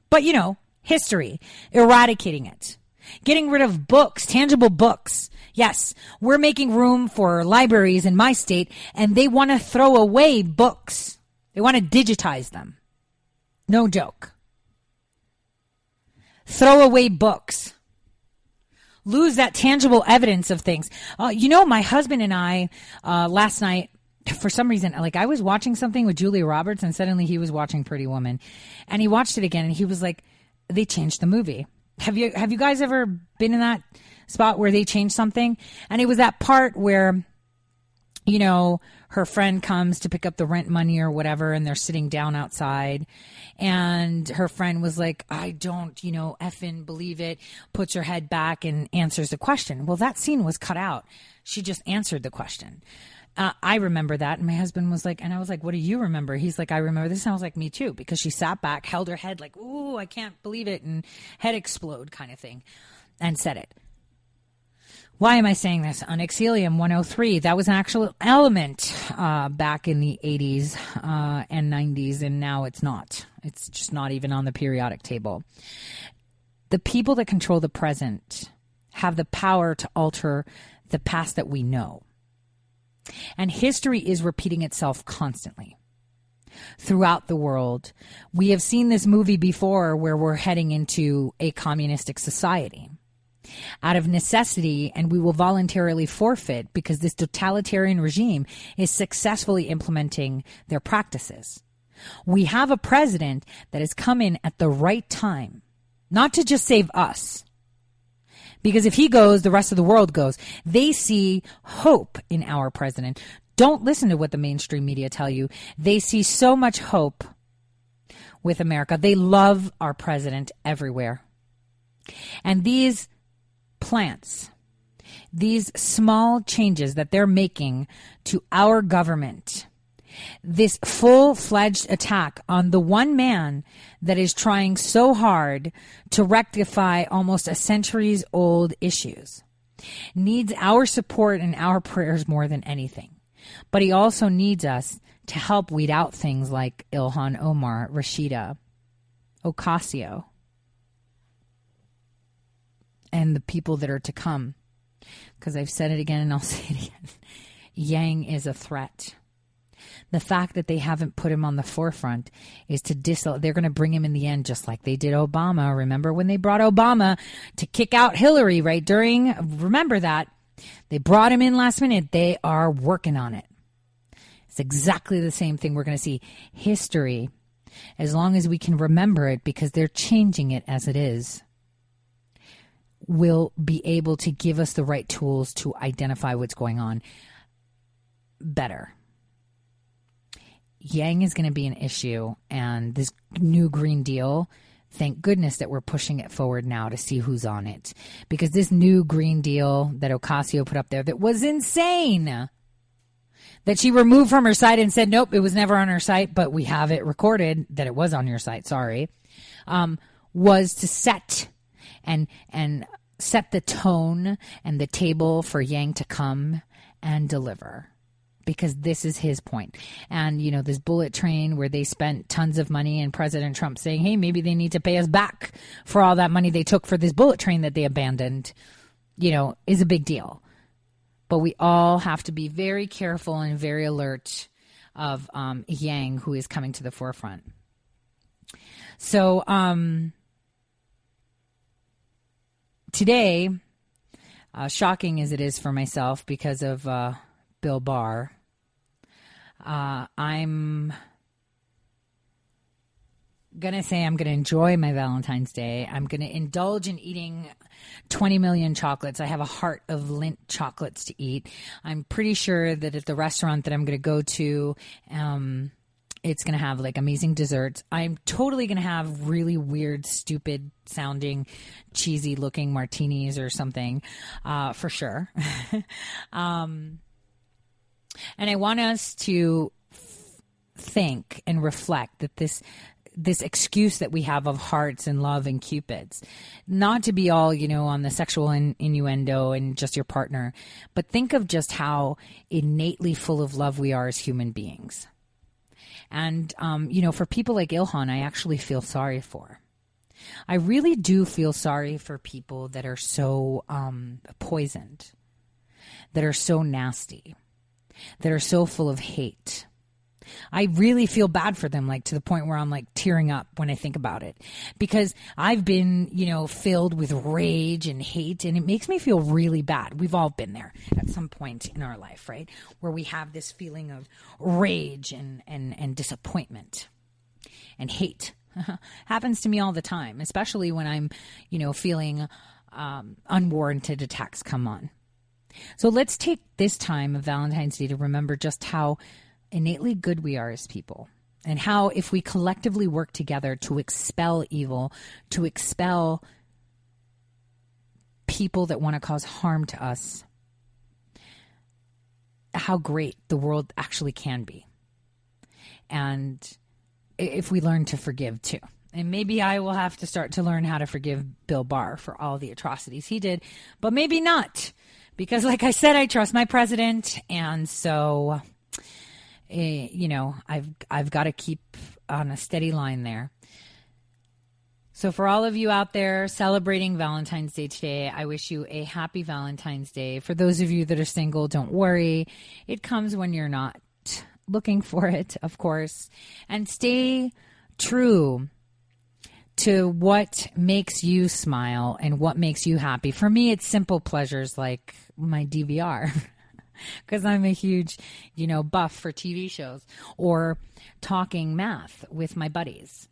But, you know, history, eradicating it, getting rid of books, tangible books, Yes, we're making room for libraries in my state and they want to throw away books. They want to digitize them. No joke. Throw away books. Lose that tangible evidence of things. Uh, you know, my husband and I, uh, last night, for some reason, like I was watching something with Julia Roberts and suddenly he was watching Pretty Woman and he watched it again and he was like, they changed the movie. Have you, have you guys ever been in that spot where they changed something. And it was that part where, you know, her friend comes to pick up the rent money or whatever, and they're sitting down outside. And her friend was like, I don't, you know, effing believe it, puts her head back and answers the question. Well, that scene was cut out. She just answered the question. Uh, I remember that. And my husband was like, and I was like, what do you remember? He's like, I remember this. And I was like, me too, because she sat back, held her head like, ooh, I can't believe it, and head explode kind of thing, and said it. Why am I saying this? On Onyxilium 103, that was an actual element uh, back in the 80s uh, and 90s, and now it's not. It's just not even on the periodic table. The people that control the present have the power to alter the past that we know. And history is repeating itself constantly throughout the world. We have seen this movie before where we're heading into a communistic society out of necessity and we will voluntarily forfeit because this totalitarian regime is successfully implementing their practices. We have a president that has come in at the right time, not to just save us. Because if he goes, the rest of the world goes. They see hope in our president. Don't listen to what the mainstream media tell you. They see so much hope with America. They love our president everywhere. And these plants, these small changes that they're making to our government, this full fledged attack on the one man that is trying so hard to rectify almost a centuries old issues, needs our support and our prayers more than anything. But he also needs us to help weed out things like Ilhan Omar, Rashida, Ocasio, and the people that are to come. Because I've said it again and I'll <laughs> say it again. Yang is a threat. The fact that they haven't put him on the forefront is to dis. They're going to bring him in the end, just like they did Obama. Remember when they brought Obama to kick out Hillary right during? Remember that They brought him in last minute. They are working on it. It's exactly the same thing we're going to see. History, as long as we can remember it because they're changing it as it is, will be able to give us the right tools to identify what's going on better. Yang is going to be an issue, and this new Green Deal thank goodness that we're pushing it forward now to see who's on it. Because this new Green Deal that Ocasio put up there that was insane. That she removed from her site and said, nope, it was never on her site, but we have it recorded that it was on your site, sorry. Um, was to set and and set the tone and the table for Yang to come and deliver because this is his point. And, you know, this bullet train where they spent tons of money and President Trump saying, hey, maybe they need to pay us back for all that money they took for this bullet train that they abandoned, you know, is a big deal. But we all have to be very careful and very alert of um, Yang, who is coming to the forefront. So, um, today, uh, shocking as it is for myself because of, uh, Bill Barr. Uh, I'm going to say I'm going to enjoy my Valentine's Day. I'm going to indulge in eating 20 million chocolates. I have a heart of lint chocolates to eat. I'm pretty sure that at the restaurant that I'm going to go to, um, it's going to have like amazing desserts. I'm totally going to have really weird, stupid sounding, cheesy looking martinis or something, uh, for sure. <laughs> um, and I want us to f- think and reflect that this this excuse that we have of hearts and love and cupids not to be all you know on the sexual in, innuendo and just your partner but think of just how innately full of love we are as human beings and um, you know for people like ilhan i actually feel sorry for i really do feel sorry for people that are so um, poisoned that are so nasty that are so full of hate. I really feel bad for them, like to the point where I'm like tearing up when I think about it. Because I've been, you know, filled with rage and hate, and it makes me feel really bad. We've all been there at some point in our life, right? Where we have this feeling of rage and, and, and disappointment and hate. <laughs> Happens to me all the time, especially when I'm, you know, feeling um, unwarranted attacks come on. So let's take this time of Valentine's Day to remember just how innately good we are as people. And how, if we collectively work together to expel evil, to expel people that want to cause harm to us, how great the world actually can be. And if we learn to forgive too. And maybe I will have to start to learn how to forgive Bill Barr for all the atrocities he did, but maybe not because, like I said, I trust my president, and so eh, you know I've I've got to keep on a steady line there. So, for all of you out there celebrating Valentine's Day today, I wish you a happy Valentine's Day. For those of you that are single, don't worry. It comes when you're not looking for it, of course. And stay true to what makes you smile and what makes you happy. For me, it's simple pleasures like my DVR. <laughs> <laughs> Because I'm a huge, you know, buff for TV shows or talking math with my buddies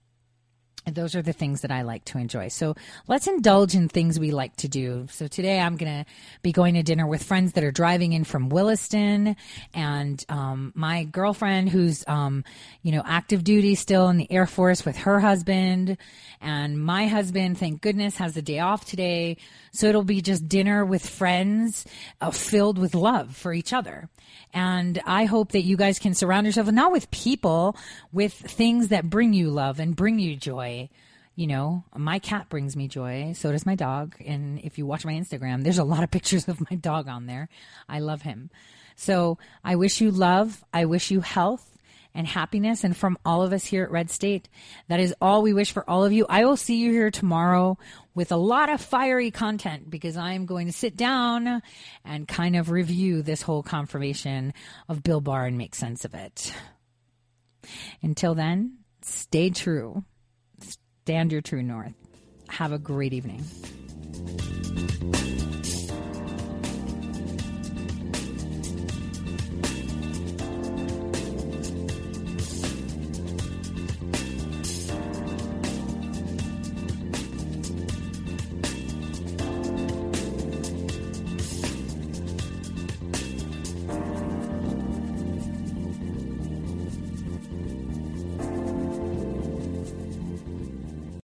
those are the things that I like to enjoy. So let's indulge in things we like to do. So today I'm going to be going to dinner with friends that are driving in from Williston and um, my girlfriend who's, um, you know, active duty still in the Air Force with her husband. And my husband, thank goodness, has a day off today. So it'll be just dinner with friends uh, filled with love for each other. And I hope that you guys can surround yourself not with people, with things that bring you love and bring you joy. You know, my cat brings me joy. So does my dog. And if you watch my Instagram, there's a lot of <laughs> pictures of my dog on there. I love him. So I wish you love. I wish you health and happiness. And from all of us here at Red State, that is all we wish for all of you. I will see you here tomorrow with a lot of fiery content because I am going to sit down and kind of review this whole confirmation of Bill Barr and make sense of it. Until then, stay true. Stand your true north. Have a great evening.